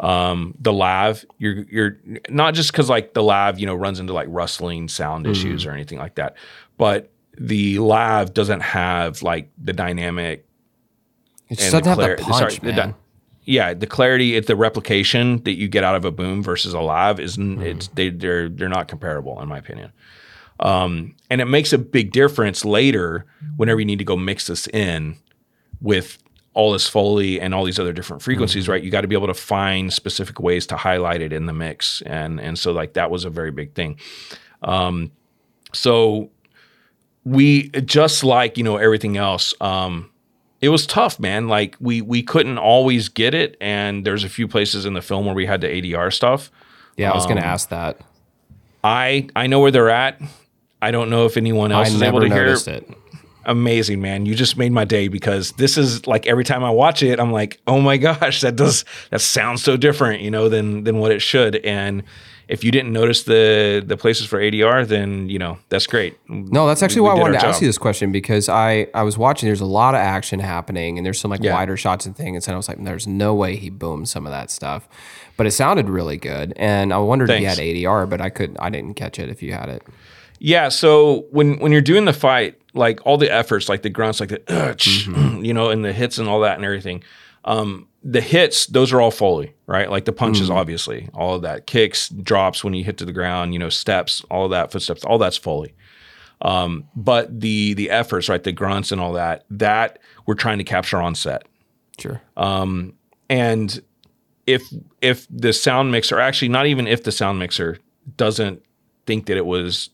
Um, the lav, you're you're not just because like the lav, you know, runs into like rustling sound mm-hmm. issues or anything like that, but the lav doesn't have like the dynamic. It just doesn't have the punch, sorry, man. The, yeah, the clarity, it's the replication that you get out of a boom versus a lav is mm-hmm. it's they they're they're not comparable in my opinion. Um, and it makes a big difference later whenever you need to go mix this in with all this foley and all these other different frequencies, mm-hmm. right? You got to be able to find specific ways to highlight it in the mix, and and so like that was a very big thing. Um, so we just like you know everything else. Um, it was tough, man. Like we we couldn't always get it, and there's a few places in the film where we had the ADR stuff. Yeah, I was um, going to ask that. I I know where they're at. I don't know if anyone else I is able to hear it. Amazing, man. You just made my day because this is like every time I watch it, I'm like, oh my [LAUGHS] gosh, that does that sounds so different, you know, than than what it should. And if you didn't notice the the places for ADR, then you know that's great. No, that's actually we, why we I wanted to job. ask you this question because I I was watching. There's a lot of action happening, and there's some like yeah. wider shots and things, and I was like, there's no way he boomed some of that stuff, but it sounded really good, and I wondered Thanks. if you had ADR, but I could I didn't catch it if you had it. Yeah. So when when you're doing the fight, like all the efforts, like the grunts, like the [CLEARS THROAT] mm-hmm. you know, and the hits and all that and everything. Um, the hits, those are all Foley, right? Like the punches, mm. obviously, all of that, kicks, drops when you hit to the ground, you know, steps, all of that, footsteps, all that's Foley. Um, but the the efforts, right, the grunts and all that, that we're trying to capture on set. Sure. Um, and if if the sound mixer, actually, not even if the sound mixer doesn't think that it was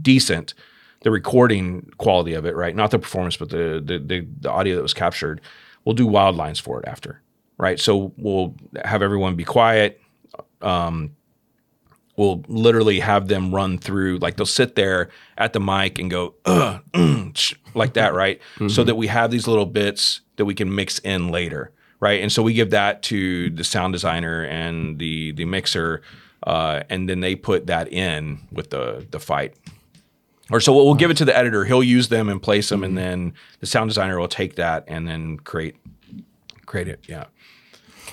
decent, the recording quality of it, right? Not the performance, but the the the, the audio that was captured. We'll do wild lines for it after, right? So we'll have everyone be quiet. Um, we'll literally have them run through, like they'll sit there at the mic and go mm, [CLEARS THROAT] [CLEARS THROAT] like that, right? Mm-hmm. So that we have these little bits that we can mix in later, right? And so we give that to the sound designer and the the mixer, uh, and then they put that in with the the fight or so we'll, give it to the editor. He'll use them and place them, and mm-hmm. then the sound designer will take that and then create create it. Yeah.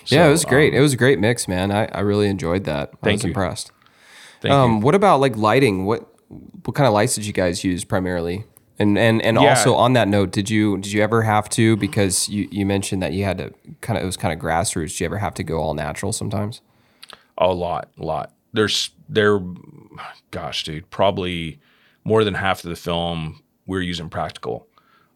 So, yeah, it was great. Um, it was a great mix, man. I, I really enjoyed that. I was you. impressed. Thank um, you. What about like lighting? What what kind of lights did you guys use primarily? And and and yeah. also on that note, did you did you ever have to because you you mentioned that you had to kind of it was kind of grassroots. Did you ever have to go all natural sometimes? A lot, a lot. There's there, gosh, dude, probably more than half of the film we're using practical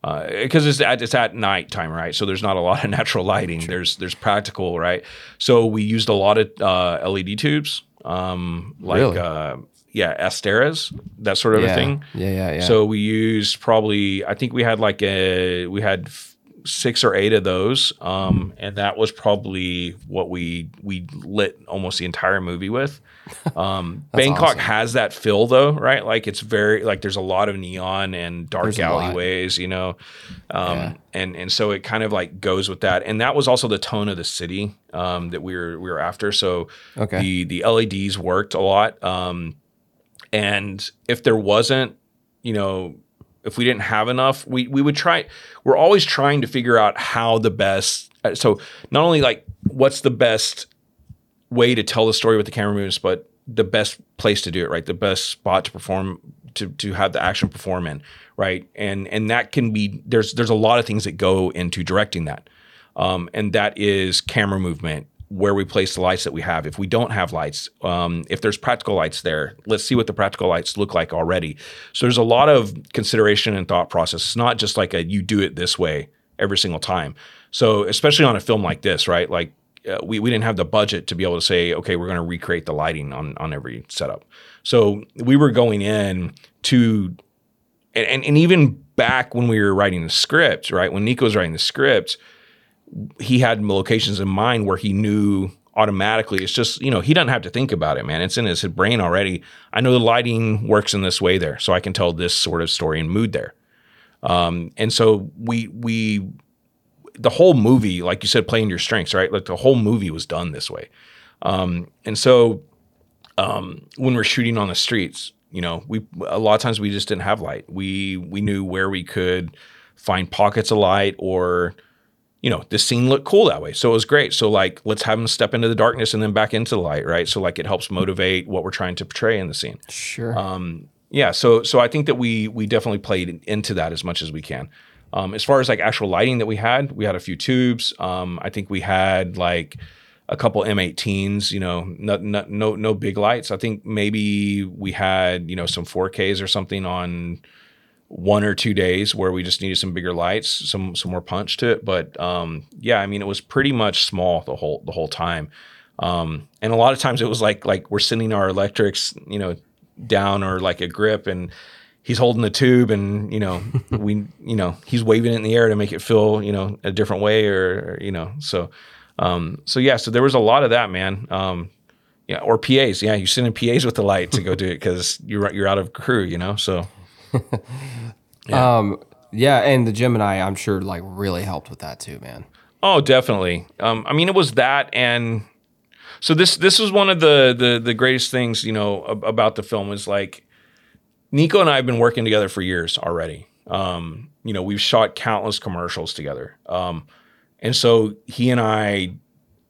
because uh, it's at it's at night time, right? So there's not a lot of [LAUGHS] natural lighting. Sure. There's there's practical, right? So we used a lot of uh, LED tubes, um, like really? uh, yeah, Asteras, that sort of yeah. a thing. Yeah, yeah, yeah. So we used probably I think we had like a we had six or eight of those, um, and that was probably what we we lit almost the entire movie with. [LAUGHS] Um, Bangkok awesome. has that feel though, right? Like it's very like there's a lot of neon and dark there's alleyways, you know, um, yeah. and and so it kind of like goes with that. And that was also the tone of the city um, that we were we were after. So okay. the the LEDs worked a lot. Um, and if there wasn't, you know, if we didn't have enough, we we would try. We're always trying to figure out how the best. Uh, so not only like what's the best way to tell the story with the camera moves, but the best place to do it, right? The best spot to perform to to have the action perform in, right? And and that can be there's there's a lot of things that go into directing that, um, and that is camera movement, where we place the lights that we have. If we don't have lights, um, if there's practical lights there, let's see what the practical lights look like already. So there's a lot of consideration and thought process. It's not just like a you do it this way every single time. So especially on a film like this, right? Like uh, we, we didn't have the budget to be able to say, okay, we're going to recreate the lighting on on every setup. So we were going in to, and, and, and even back when we were writing the script, right? When Nico was writing the script, he had locations in mind where he knew automatically. It's just, you know, he doesn't have to think about it, man. It's in his brain already. I know the lighting works in this way there, so I can tell this sort of story and mood there. Um, and so we we the whole movie, like you said, playing your strengths, right? Like the whole movie was done this way. Um, and so um, when we're shooting on the streets, you know, we a lot of times we just didn't have light. We we knew where we could find pockets of light or you know, the scene looked cool that way. So it was great. So like let's have them step into the darkness and then back into the light, right? So like it helps motivate what we're trying to portray in the scene. Sure. Um, yeah, so so I think that we we definitely played into that as much as we can. Um, as far as like actual lighting that we had, we had a few tubes. Um, I think we had like a couple M18s. You know, no, no no no big lights. I think maybe we had you know some 4Ks or something on one or two days where we just needed some bigger lights, some some more punch to it. But um, yeah, I mean, it was pretty much small the whole the whole time. Um, and a lot of times it was like like we're sending our electrics, you know, down or like a grip and he's holding the tube and you know [LAUGHS] we you know he's waving it in the air to make it feel you know a different way or, or you know so um so yeah so there was a lot of that man um yeah or PAs yeah you send in PAs with the light to go do it because you're you're out of crew you know so [LAUGHS] yeah. um yeah and the Gemini I'm sure like really helped with that too man oh definitely um I mean it was that and so this this was one of the the the greatest things you know about the film was like Nico and I have been working together for years already. Um, you know, we've shot countless commercials together, um, and so he and I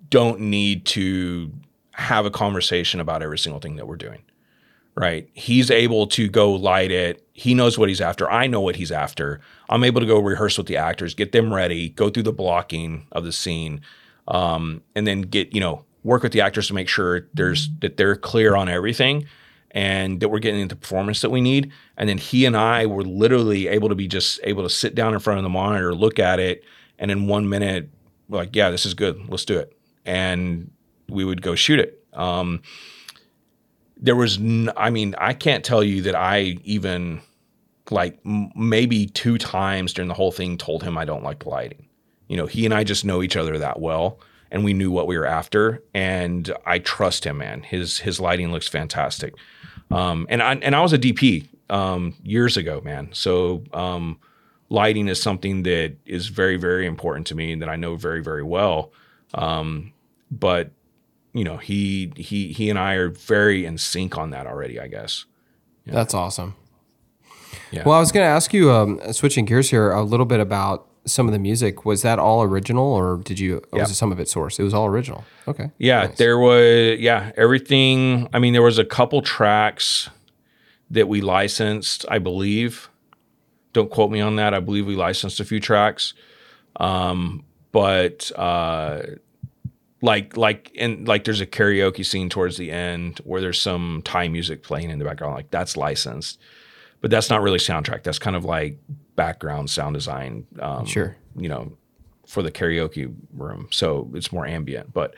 don't need to have a conversation about every single thing that we're doing. Right? He's able to go light it. He knows what he's after. I know what he's after. I'm able to go rehearse with the actors, get them ready, go through the blocking of the scene, um, and then get you know work with the actors to make sure there's that they're clear on everything and that we're getting the performance that we need. And then he and I were literally able to be just able to sit down in front of the monitor, look at it, and in one minute, like, yeah, this is good. Let's do it. And we would go shoot it. Um, there was, n- I mean, I can't tell you that I even like m- maybe two times during the whole thing told him I don't like lighting. You know, he and I just know each other that well and we knew what we were after. And I trust him, man. His his lighting looks fantastic. Um, and I and I was a DP um, years ago, man. So um, lighting is something that is very very important to me and that I know very very well. Um, but you know, he he he and I are very in sync on that already. I guess. Yeah. That's awesome. Yeah. Well, I was going to ask you, um, switching gears here, a little bit about some of the music. Was that all original or did you or was it some of it sourced? It was all original. Okay. Yeah nice. there was yeah everything i mean there was a couple tracks that we licensed i believe. Don't quote me on that. I believe we licensed a few tracks. Um, but uh, like like and like there's a karaoke scene towards the end where there's some thai music playing in the background like that's licensed but that's not really soundtrack that's kind of like background sound design. Um, sure. You know, for the karaoke room, so it's more ambient. But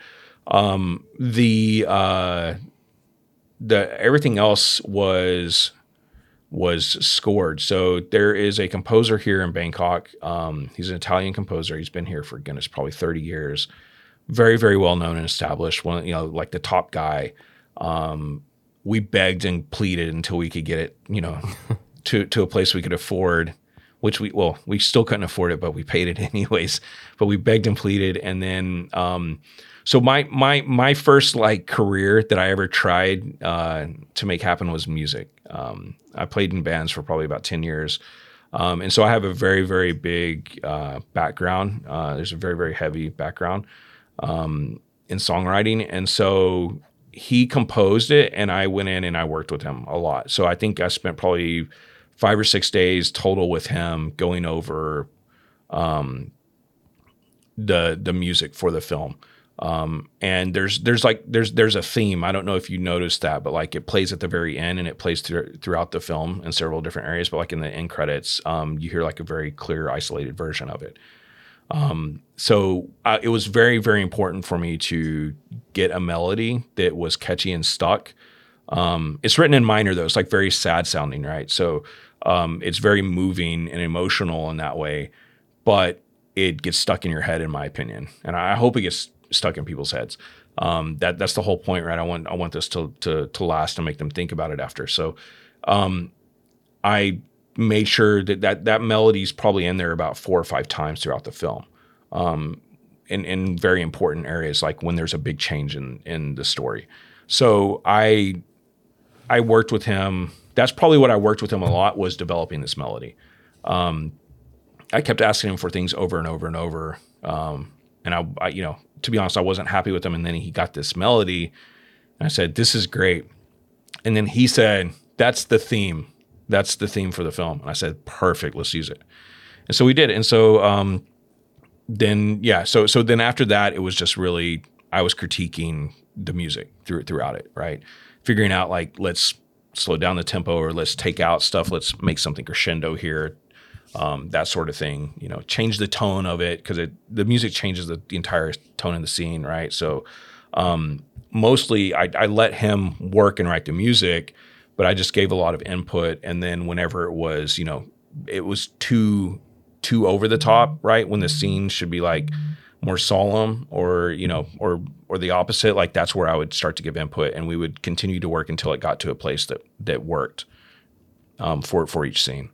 um, the uh, the everything else was was scored. So there is a composer here in Bangkok. Um, he's an Italian composer. He's been here for goodness probably thirty years. Very very well known and established. One you know like the top guy. Um, we begged and pleaded until we could get it, you know, [LAUGHS] to to a place we could afford which we well we still couldn't afford it, but we paid it [LAUGHS] anyways. But we begged and pleaded, and then um, so my my my first like career that I ever tried uh, to make happen was music. Um, I played in bands for probably about ten years. Um, and so I have a very, very big uh, background. Uh, there's a very, very heavy background um, in songwriting. And so he composed it, and I went in and I worked with him a lot. So I think I spent probably five or six days total with him going over um, the the music for the film. Um, and there's there's like there's there's a theme. I don't know if you noticed that, but like it plays at the very end and it plays through, throughout the film in several different areas. But like in the end credits, um, you hear like a very clear, isolated version of it. Um, so uh, it was very very important for me to get a melody that was catchy and stuck. Um, it's written in minor though. It's like very sad sounding, right? So um, it's very moving and emotional in that way, but it gets stuck in your head, in my opinion. And I hope it gets stuck in people's heads. Um, that that's the whole point, right? I want I want this to to to last and make them think about it after. So, um, I made sure that that that melody's probably in there about four or five times throughout the film, um, in in very important areas like when there's a big change in in the story. So I I worked with him. That's probably what I worked with him a lot was developing this melody. Um, I kept asking him for things over and over and over. Um, and I, I, you know, to be honest, I wasn't happy with him. And then he got this melody, and I said, "This is great." And then he said, "That's the theme. That's the theme for the film." And I said, "Perfect. Let's use it." And so we did. And so um, then, yeah. So so then after that, it was just really I was critiquing the music through throughout it, right? Figuring out like let's slow down the tempo or let's take out stuff. Let's make something crescendo here um, that sort of thing. You know, change the tone of it because the music changes the, the, entire tone of the scene, right? So um, mostly I, I, let him work and write the music, but I just gave a lot of input. And then whenever it was, you know, it was too too over the top, right? When the scene should be like more solemn or you know or or the opposite like that's where i would start to give input and we would continue to work until it got to a place that that worked um, for for each scene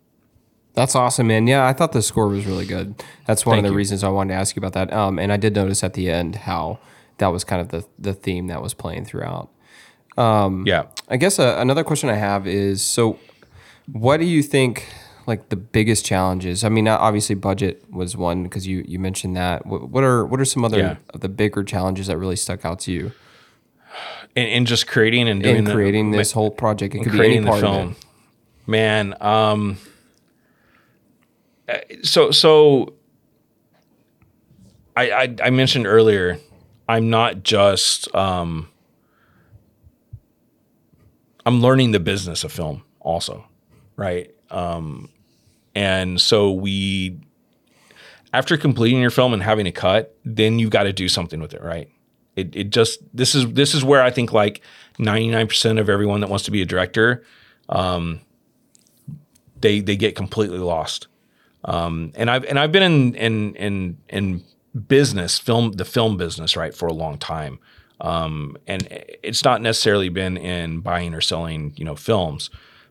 that's awesome, man. Yeah, I thought the score was really good. That's one Thank of the you. reasons I wanted to ask you about that. Um, and I did notice at the end how that was kind of the the theme that was playing throughout. Um, yeah. I guess uh, another question I have is so, what do you think? Like the biggest challenges. I mean, obviously budget was one because you you mentioned that. What, what, are what are some other yeah. of the bigger challenges that really stuck out to you? In, in just creating and doing in creating the, this whole project, it could be any part of it. Man, um, so so I, I, I mentioned earlier, I'm not just um, I'm learning the business of film also, right? Um, and so we after completing your film and having a cut, then you've got to do something with it, right? It it just this is this is where I think like 99% of everyone that wants to be a director, um, they they get completely lost um, and I've and I've been in in in in business, film the film business, right, for a long time. Um, and it's not necessarily been in buying or selling, you know, films,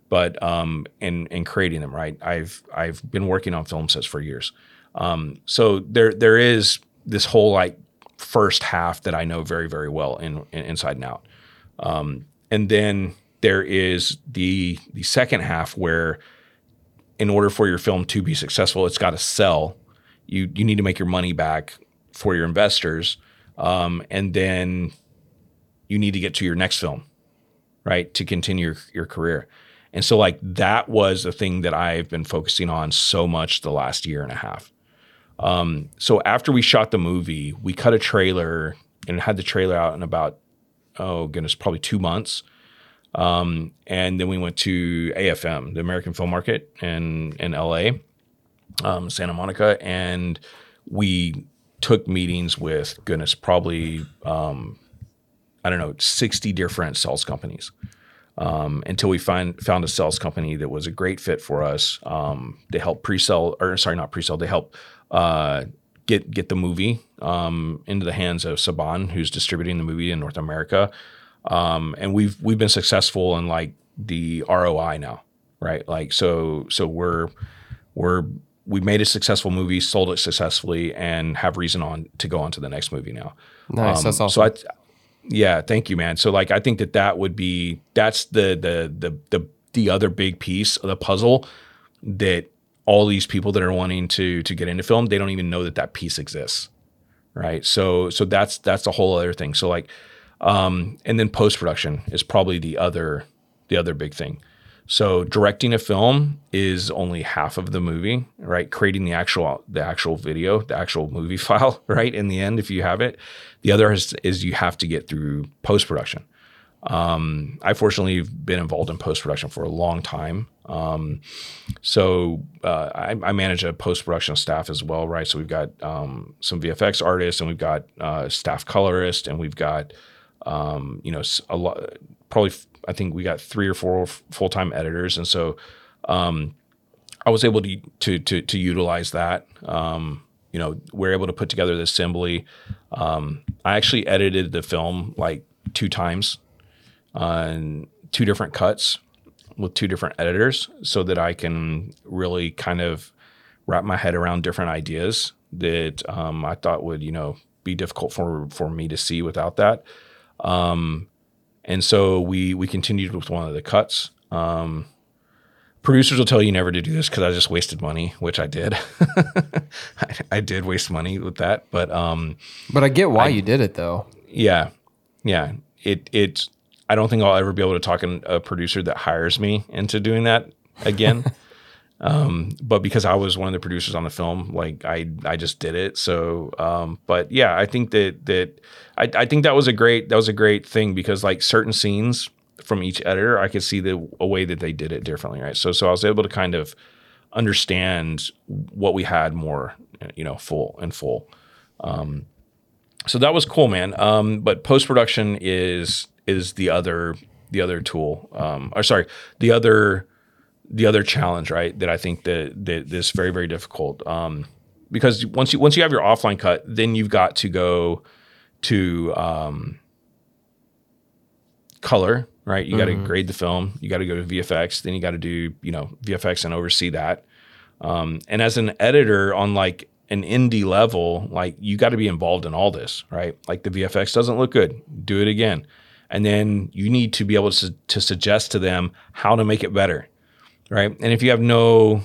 but um, in in creating them, right? I've I've been working on film sets for years. Um, so there there is this whole like first half that I know very very well in, in inside and out, um, and then there is the the second half where in order for your film to be successful, it's got to sell. You you need to make your money back for your investors, um, and then you need to get to your next film, right, to continue your, your career. And so, like that was the thing that I've been focusing on so much the last year and a half. Um, so after we shot the movie, we cut a trailer and had the trailer out in about oh goodness, probably two months. Um, and then we went to AFM, the American Film Market in in LA, um, Santa Monica, and we took meetings with goodness, probably um, I don't know, sixty different sales companies. Um, until we find found a sales company that was a great fit for us. Um, they help pre-sell, or sorry, not pre-sell. They help uh, get get the movie um, into the hands of Saban, who's distributing the movie in North America. Um, and we've we've been successful in like the ROI now, right? Like so so we're we're we made a successful movie, sold it successfully, and have reason on to go on to the next movie now. Nice, um, that's awesome. So I, yeah, thank you, man. So like I think that that would be that's the the the the the other big piece of the puzzle that all these people that are wanting to to get into film they don't even know that that piece exists right so so that's that's a whole other thing so like um, and then post production is probably the other the other big thing. So directing a film is only half of the movie, right? Creating the actual the actual video, the actual movie [LAUGHS] file, right? In the end, if you have it, the other is, is you have to get through post production. Um, I fortunately have been involved in post production for a long time. Um, so uh, I, I, manage a post production staff as well, right? So we've got um, some VFX artists, and we've got uh, staff colorist, and we've got um, you know a lot. Probably, I think we got three or four full time editors, and so um, I was able to to to, to utilize that. Um, you know, we're able to put together the assembly. Um, I actually edited the film like two times on two different cuts with two different editors so that I can really kind of wrap my head around different ideas that um, I thought would, you know, be difficult for for me to see without that. Um, and so we we continued with one of the cuts. Um, producers will tell you never to do this because I just wasted money, which I did. [LAUGHS] I, I, did waste money with that, but um, but I get why I, you did it though. Yeah, yeah. It it's I don't think I'll ever be able to talk in a producer that hires me into doing that again. [LAUGHS] um, but because I was one of the producers on the film, like I, I just did it. So, um, but yeah, I think that that I, I think that was a great that was a great thing because like certain scenes from each editor, I could see the a way that they did it differently, right? So, so I was able to kind of understand what we had more, you know, full and full. Um, so that was cool, man. Um, but post production is is the other the other tool, um, or sorry, the other the other challenge, right? That I think that that is very very difficult. Um, because once you once you have your offline cut, then you've got to go to um, color, right? You mm-hmm. got to grade the film. You got to go to VFX. Then you got to do you know VFX and oversee that. Um, and as an editor on like an indie level, like you got to be involved in all this, right? Like the VFX doesn't look good, do it again and then you need to be able to, to suggest to them how to make it better right? And if you have no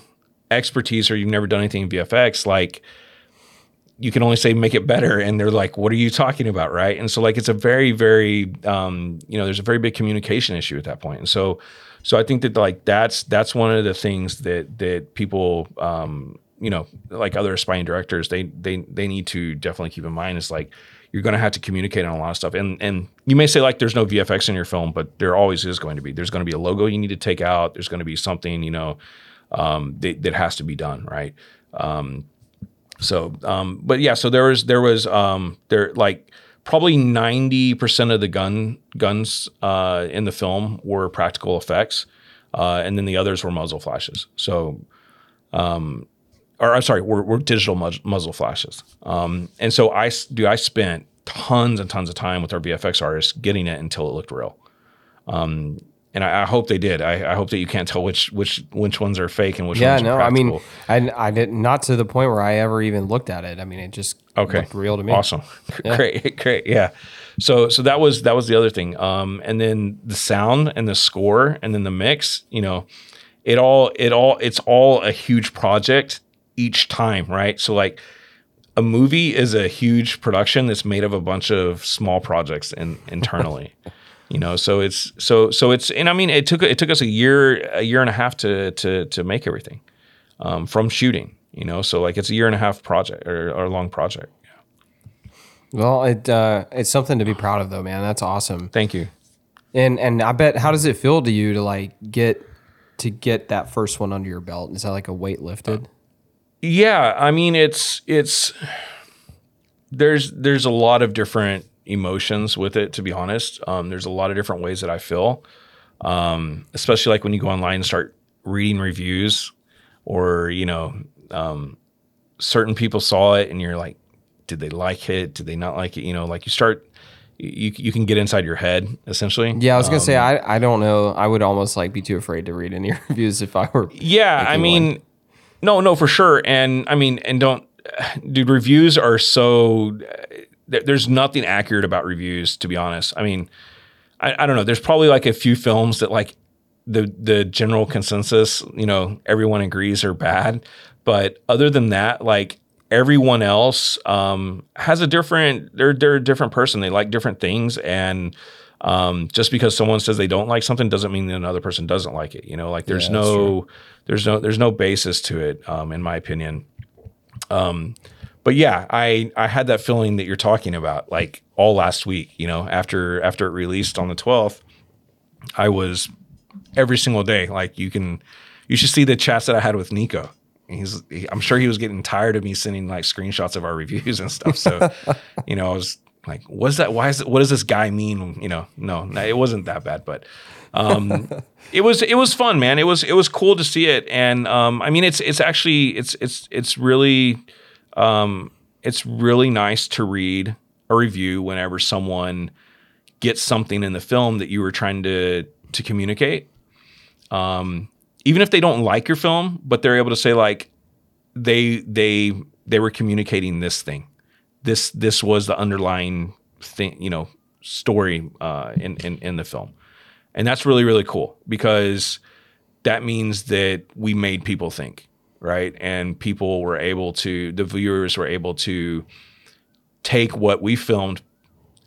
expertise or you've never done anything in vfx like you can only say make it better. And they're like what are you talking about? Right? And so like it's a very very um, you know there's a very big communication issue at that point. And so so i think that like that's that's one of the things that that people um, you know like other aspiring directors they they they need to definitely keep in mind is like you're going to have to communicate on a lot of stuff. And and you may say like there's no VFX in your film, but there always is going to be. There's going to be a logo you need to take out. There's going to be something you know um, that, that has to be done right. Um, so, um, but yeah, so there was there was um, there like probably ninety percent of the gun guns uh, in the film were practical effects, uh, and then the others were muzzle flashes. So. Um, or I'm sorry, we're, we're digital muzzle flashes. Um, and so I do I spent tons and tons of time with our VFX artists getting it until it looked real. Um, and I, I, hope they did. I, I, hope that you can't tell which which which ones are fake and which yeah, ones no, are practical. I mean, I I did not to the point where I ever even looked at it. I mean, it just okay. looked real to me. Awesome, [LAUGHS] yeah. great, great, yeah. So so that was that was the other thing. Um, and then the sound and the score and then the mix. You know, it all it all it's all a huge project each time, right? So like a movie is a huge production that's made of a bunch of small projects in, internally. you know, so it's so so it's and I mean it took it took us a year a year and a half to to to make everything um, from shooting. You know, so like it's a year and a half project or, or a long project. Yeah. Well, it uh, it's something to be proud of though, man. That's awesome. Thank you. And and I bet how does it feel to you to like get to get that first one under your belt? Is that like a weight lifted? Yeah, I mean it's it's there's there's a lot of different emotions with it. To be honest, um, there's a lot of different ways that I feel, um, especially like when you go online and start reading reviews, or you know, um, certain people saw it and you're like, did they like it? Did they not like it? You know, like you start you you can get inside your head essentially. Yeah, I was gonna um, say I I don't know. I would almost like be too afraid to read any [LAUGHS] reviews if I were. Yeah, I mean, one. No, no, for sure. And I mean, and don't, dude, reviews are so, there's nothing accurate about reviews, to be honest. I mean, I, I don't know. There's probably like a few films that like the, the general consensus, you know, everyone agrees are bad. But other than that, like everyone else um, has a different, they're, they're a different person. They like different things. And, Um, just because someone says they don't like something doesn't mean that another person doesn't like it. You know, like there's Yeah, no there's no there's no basis to it, um, in my opinion. Um, but yeah, I I had that feeling that you're talking about, like all last week. You know, after after it released on the 12th, I was every single day. Like you can, you should see the chats that I had with Nico. He's, he, I'm sure he was getting tired of me sending like screenshots of our reviews and stuff. So, [LAUGHS] you know, I was like, "What's that? Why is it? What does this guy mean?" You know, no, no it wasn't that bad, but um, [LAUGHS] it was it was fun, man. It was it was cool to see it, and um, I mean, it's it's actually it's it's it's really um, it's really nice to read a review whenever someone gets something in the film that you were trying to to communicate. Um, even if they don't like your film, but they're able to say like they they they were communicating this thing. This this was the underlying thing, you know, story uh, in, in in the film, and that's really really cool because that means that we made people think, right? And people were able to, the viewers were able to take what we filmed,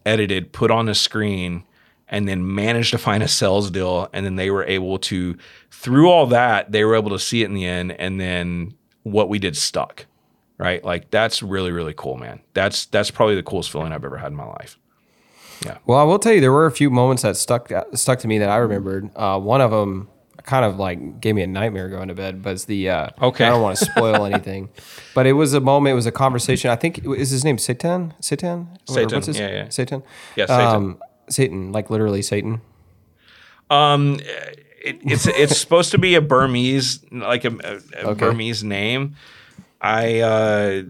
edited, put on the screen, and then manage to find a sales deal. And then they were able to, through all that, they were able to see it in the end. And then what we did stuck, right? Like that's really, really cool, man. That's, that's probably the coolest feeling I've ever had in my life. Well, I will tell you, there were a few moments that stuck stuck to me that I remembered. Uh, one of them kind of like gave me a nightmare going to bed, but it's the uh, Okay. I don't want to spoil [LAUGHS] anything, but it was a moment. It was a conversation. I think is his name Satan. Satan. Satan, what's his- yeah, yeah. Satan. Yeah, Satan. Um, Satan, like literally Satan. Um, it, it's it's supposed to be a Burmese, like a, a- a Okay. Burmese name. I uh,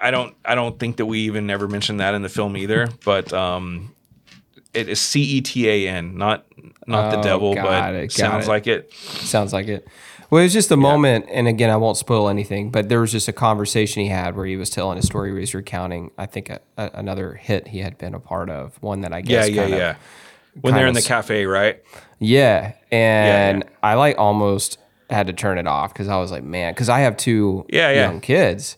I don't I don't think that we even ever mentioned that in the film either. [LAUGHS] But um, it is C E T A N, not not the Oh, devil, got but it, sounds it. like it. Sounds like it. Well, it was just a moment, and again, I won't spoil anything, but there was just a conversation he had where he was telling a story where he's recounting, I think, a, a, another hit he had been a part of, one that I Yeah, guess yeah, of yeah. When they're in the cafe, right? Yeah, and yeah. I like almost had to turn it off because I was like, man, because I have two Yeah, yeah. young kids,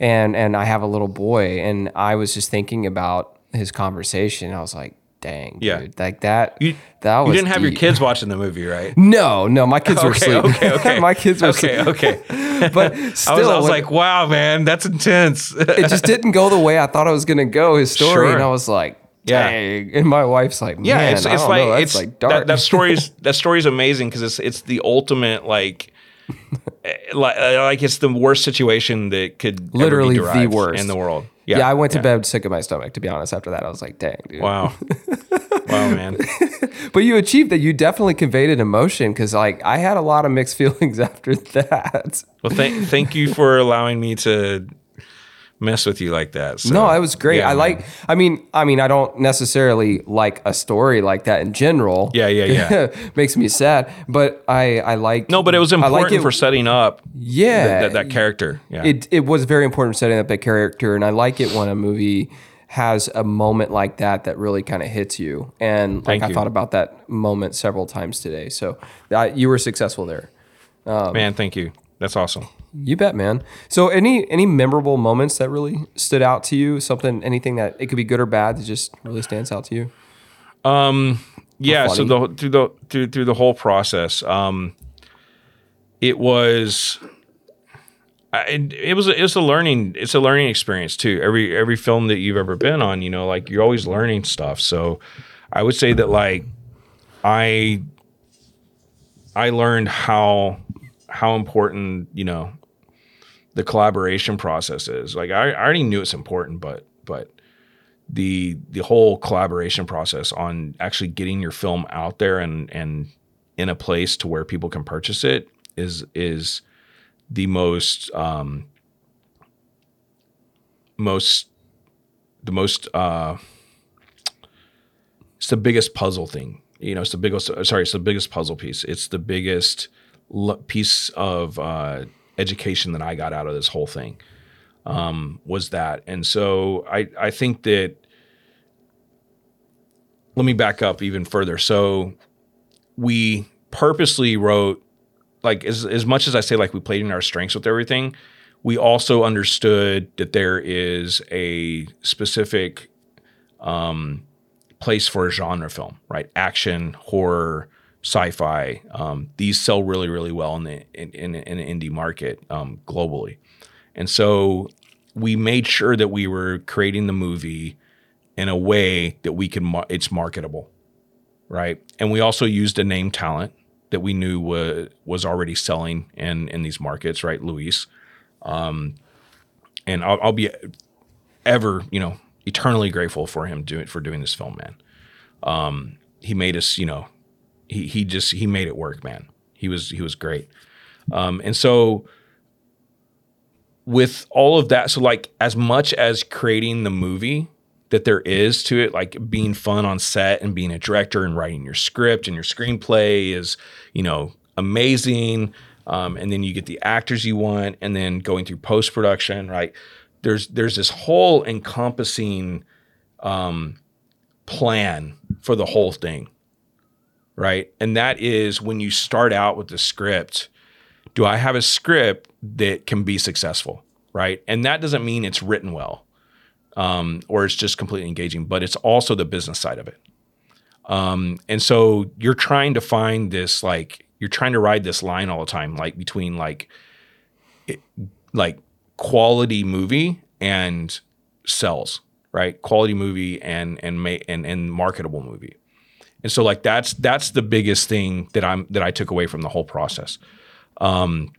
and and I have a little boy, and I was just thinking about his conversation. I was like, dang, Yeah. dude, like that. You, that was you didn't have your kids watching the movie, right? [LAUGHS] No, no, my kids were Okay, asleep. okay, [LAUGHS] okay. my kids were Okay, asleep. okay. [LAUGHS] But I still, was, I was when- like, wow, man, that's intense. it just didn't go the way I thought it was gonna go. His story, Sure. and I was like, Yeah. dang. And my wife's like, yeah, it's I it's like know, it's like dark. that that story's that story's amazing because it's it's the ultimate like [LAUGHS] like uh, like it's the worst situation that could ever be Literally the worst. in the world. yeah, I went to bed sick of my stomach. To be honest, after that, I was like, dang, dude. Wow, [LAUGHS] wow, man. [LAUGHS] But you achieved that. You definitely conveyed an emotion because, like, I had a lot of mixed feelings after that. Well, thank thank you for allowing me to mess with you like that. So, no, it was great. yeah, I man. like. I mean, I mean, I don't necessarily like a story like that in general. Yeah, yeah, yeah. [LAUGHS] Makes me sad, but I I like. No, but it was I like important it- for setting up Yeah, that, that, that character. Yeah. it it was very important for setting up that character, and I like it when a movie has a moment like that that really kind of hits you. And like Thank I you. thought about that moment several times today. So that you were successful there. man, thank you. That's awesome. You bet, man. So any any memorable moments that really stood out to you? Something, anything that it could be good or bad that just really stands out to you? Um, yeah so the through the through through the whole process um it was it, it was it's a learning it's a learning experience too every every film that you've ever been on you know like you're always learning stuff so i would say that like i i learned how how important you know the collaboration process is like i, I already knew it's important but but the the whole collaboration process on actually getting your film out there and and in a place to where people can purchase it is is the most um most the most uh it's the biggest puzzle thing. You know it's the biggest sorry it's the biggest puzzle piece. It's the biggest piece of uh education that i got out of this whole thing um, was that. And so I, I think that, let me back up even further. So we purposely wrote, like, as, as much as I say, like, we played in our strengths with everything, we also understood that there is a specific um, place for a genre film, right? Action, horror, sci-fi. Um, these sell really, really well in the in, in, in the indie market um, globally, and so we made sure that we were creating the movie in a way that we can mar- it's marketable, right? And we also used a name talent that we knew was was already selling in in these markets, right? Louis, um, and I'll, I'll be ever, you know, eternally grateful for him doing for doing this film, man. Um, he made us, you know, he he just he made it work, man. He was he was great, um, and so with all of that, so like as much as creating the movie that there is to it, like being fun on set and being a director and writing your script and your screenplay is, you know, amazing. Um, and then you get the actors you want, and then going through post production, right? There's there's this whole encompassing um, plan for the whole thing, right? And that is when you start out with the script. Do I have a script that can be successful, right? And that doesn't mean it's written well um, or it's just completely engaging, but it's also the business side of it. Um, and so you're trying to find this like you're trying to ride this line all the time, like between like it, like quality movie and sells, right? Quality movie and and ma- and and marketable movie. And so like that's that's the biggest thing that I'm that I took away from the whole process. Um,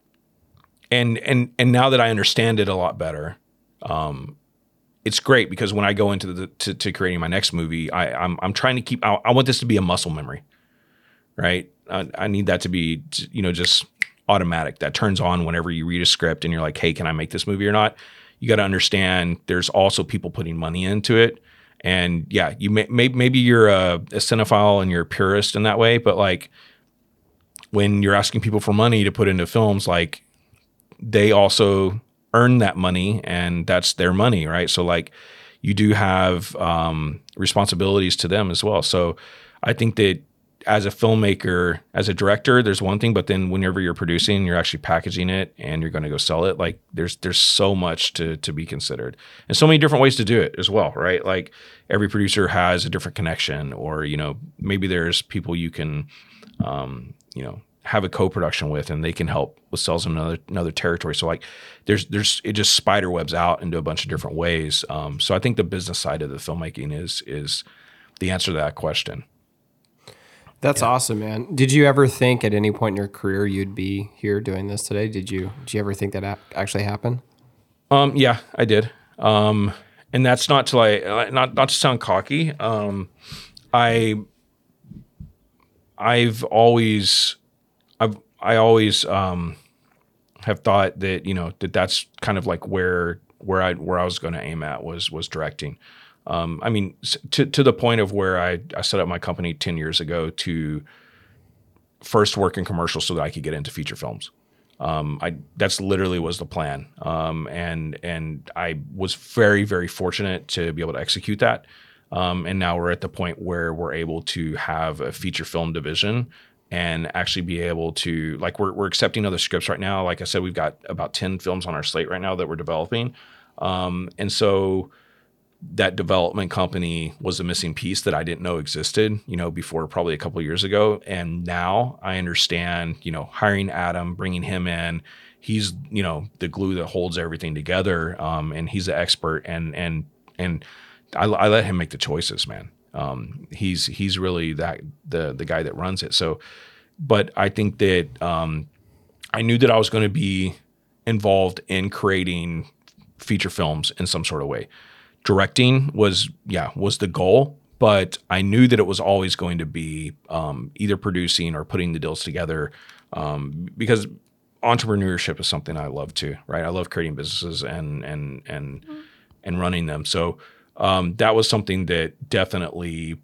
and and and now that I understand it a lot better, um, it's great because when I go into the to, to creating my next movie, I, I'm I'm trying to keep. I, I want this to be a muscle memory, right? I, I, need that to be you know just automatic. That turns on whenever you read a script and you're like, hey, can I make this movie or not? You got to understand there's also people putting money into it, and yeah, you may, may maybe you're a, a cinephile and you're a purist in that way, but like when you're asking people for money to put into films, like they also earn that money and that's their money, right? So like you do have um, responsibilities to them as well. So I think that as a filmmaker, as a director, there's one thing, but then whenever you're producing, you're actually packaging it and you're going to go sell it. Like there's there's so much to to be considered, and so many different ways to do it as well, right? Like every producer has a different connection, or you know maybe there's people you can, um, you know, have a co-production with and they can help with sales in another another territory. So like there's there's it just spider webs out into a bunch of different ways. Um, so I think the business side of the filmmaking is is the answer to that question. That's yeah. awesome, man. Did you ever think at any point in your career you'd be here doing this today? Did you did you ever think that actually happened? Um, yeah, I did. Um, and that's not to like not not to sound cocky. Um, I I've always I've I always um, have thought that you know that that's kind of like where where I where I was going to aim at was was directing. Um, I mean, to to the point of where I I set up my company ten years ago to first work in commercials so that I could get into feature films. Um, I that's literally was the plan, um, and and I was very very fortunate to be able to execute that. Um, and now we're at the point where we're able to have a feature film division and actually be able to like we're, we're accepting other scripts right now like i said we've got about 10 films on our slate right now that we're developing um, and so that development company was a missing piece that i didn't know existed you know before probably a couple years ago and now i understand you know hiring adam bringing him in he's you know the glue that holds everything together um, and he's an expert and and and I, I let him make the choices man um, he's he's really that the the guy that runs it. So, but I think that um, I knew that I was going to be involved in creating feature films in some sort of way. Directing was yeah was the goal, but I knew that it was always going to be um, either producing or putting the deals together um, because entrepreneurship is something I love too. Right, I love creating businesses and and and and running them. So um, that was something that definitely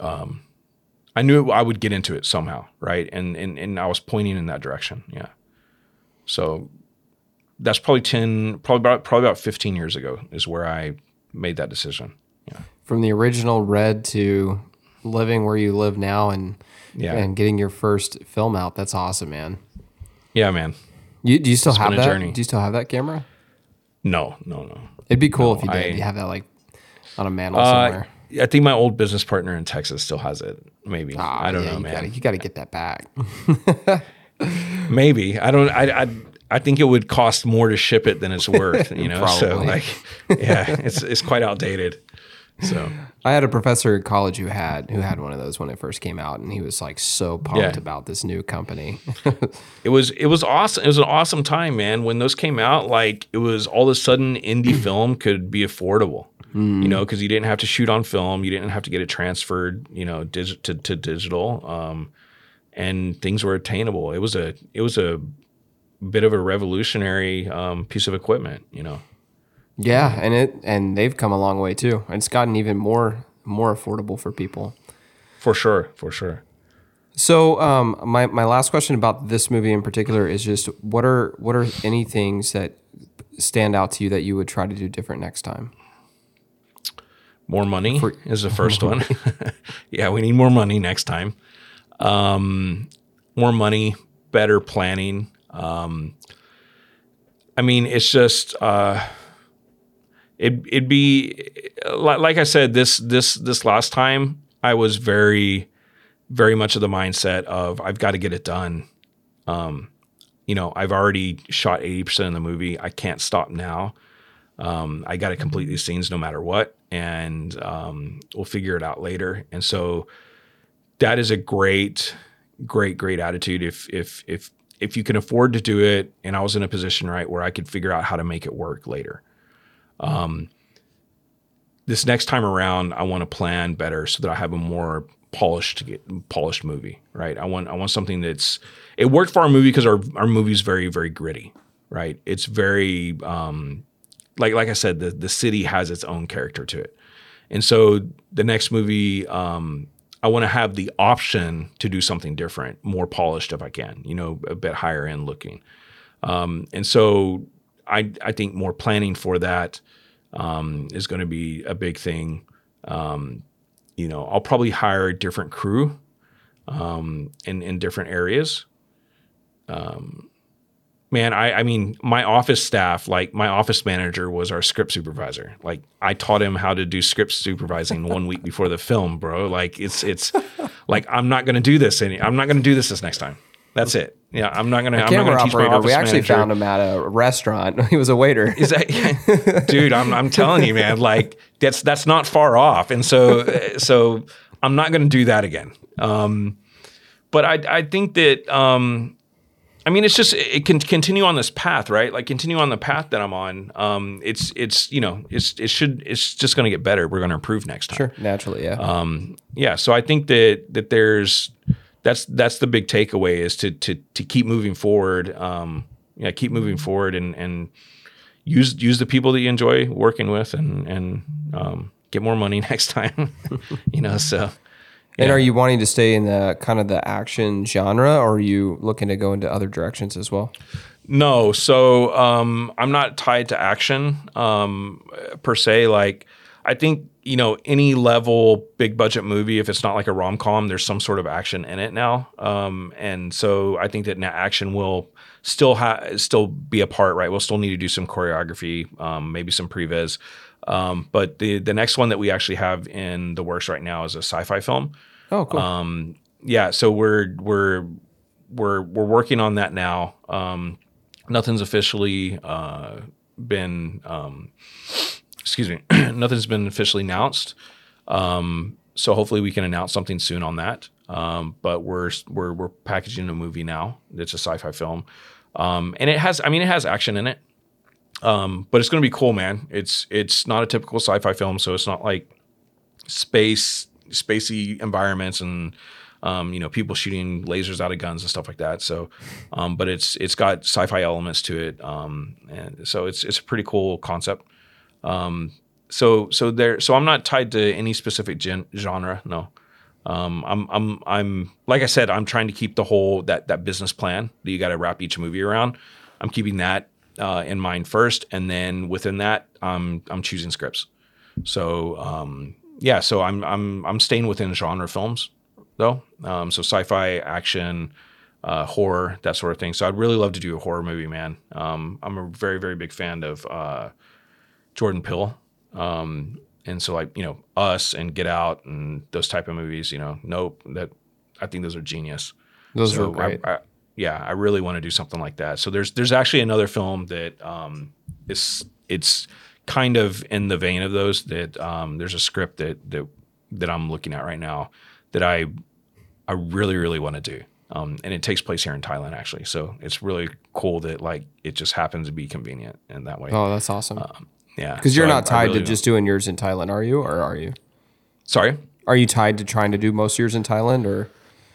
um, I knew I would get into it somehow, right? And and and I was pointing in that direction, yeah. So that's probably ten, probably about probably about fifteen years ago is where I made that decision. Yeah. From the original Red to living where you live now and yeah. and getting your first film out, that's awesome, man. Yeah, man. You do you still it's have that? Journey. Do you still have that camera? No, no, no. It'd be cool no, if you did. I, you have that like on a mantle uh, somewhere. I think my old business partner in Texas still has it. Maybe Ah, I don't yeah, know, you man. Gotta, you got to get that back. [LAUGHS] Maybe I don't. I, I I think it would cost more to ship it than it's [LAUGHS] worth. You know, so like, yeah, it's it's quite outdated. So I had a professor at college who had who had one of those when it first came out, and he was like so pumped Yeah. about this new company. [LAUGHS] it was it was awesome. It was an awesome time, man. When those came out, like it was all of a sudden indie [CLEARS THROAT] film could be affordable. You know, because you didn't have to shoot on film, you didn't have to get it transferred, you know, dig- to, to digital, um, and things were attainable. It was a it was a bit of a revolutionary um, piece of equipment, you know. yeah, and it and they've come a long way too. It's gotten even more more affordable for people. For sure, for sure. So, um, my my last question about this movie in particular is just what are what are any things that stand out to you that you would try to do different next time? More money is the first [LAUGHS] one. [LAUGHS] yeah, we need more money next time. Um, more money, better planning. Um, I mean, it's just uh, it it'd be like, like I said this this this last time. I was very very much of the mindset of I've got to get it done. Um, you know, I've already shot eighty percent of the movie. I can't stop now. Um, I got to complete these scenes no matter what, and um, we'll figure it out later. And so that is a great, great, great attitude. If if if if you can afford to do it, and I was in a position right where I could figure out how to make it work later. Um, this next time around, I want to plan better so that I have a more polished polished movie. Right? I want I want something that's it worked for our movie because our our movie is very very gritty. Right? It's very um, like like I said, the the city has its own character to it, and so the next movie, um, I want to have the option to do something different, more polished if I can, you know, a bit higher end looking, um, and so I I think more planning for that um, is going to be a big thing. Um, you know, I'll probably hire a different crew um, in in different areas man I, I mean my office staff like my office manager was our script supervisor like i taught him how to do script supervising one week before the film bro like it's it's [LAUGHS] like i'm not going to do this any i'm not going to do this this next time that's it yeah i'm not going to i'm not going to teach my operator. office We actually manager. found him at a restaurant. [LAUGHS] He was a waiter. [LAUGHS] Is that, dude? I'm I'm telling you, man. Like that's that's not far off, and so so I'm not going to do that again. Um, but I I think that um, I mean it's just it can continue on this path, right? Like continue on the path that I'm on. Um, it's it's you know it's it should it's just going to get better. We're going to improve next time. Sure, naturally, yeah. Um, yeah. So I think that that there's that's that's the big takeaway is to to to keep moving forward. Um, yeah, keep moving forward and and use use the people that you enjoy working with and and um, get more money [LAUGHS] next time. [LAUGHS] you know, so And are you wanting to stay in the kind of the action genre, or are you looking to go into other directions as well? No, so um, I'm not tied to action um, per se. Like, I think you know any level big budget movie, if it's not like a rom com, there's some sort of action in it now, um, and so I think that action will still have still be a part. Right, we'll still need to do some choreography, um, maybe some previs. Um, but the the next one that we actually have in the works right now is a sci-fi film Oh, cool. um, yeah, so we're we're we're we're working on that now. Um, nothing's officially uh, been um, excuse me, [CLEARS THROAT] nothing's been officially announced. Um, so hopefully we can announce something soon on that. Um, but we're we're we're packaging a movie now. It's a sci-fi film, um, and it has I mean it has action in it. Um, but it's going to be cool, man. It's it's not a typical sci-fi film, so it's not like space spacey environments and um, you know people shooting lasers out of guns and stuff like that. So, um, but it's it's got sci-fi elements to it, um, and so it's it's a pretty cool concept. Um, so so there so I'm not tied to any specific gen- genre. No, um, I'm I'm I'm like I said I'm trying to keep the whole that that business plan that you got to wrap each movie around. I'm keeping that uh, in mind first, and then within that, I'm I'm choosing scripts. So um, yeah, so I'm I'm I'm staying within genre films though. Um, so sci-fi, action, uh, horror, that sort of thing. So I'd really love to do a horror movie, man. Um, I'm a very very big fan of uh, Jordan Peele. um, and so like you know us and Get Out and those type of movies. You know, nope. That I think those are genius. Those So were great. I, I, yeah, I really want to do something like that. So there's there's actually another film that um, is it's kind of in the vein of those. That um, there's a script that that that I'm looking at right now that I I really really want to do. Um, and it takes place here in Thailand actually. So it's really cool that like it just happens to be convenient in that way. oh, that's awesome. Yeah, Because you're I- not I tied really to just doing yours in Thailand, are you? Or are you? sorry. Are you tied to trying to do most of yours in Thailand, or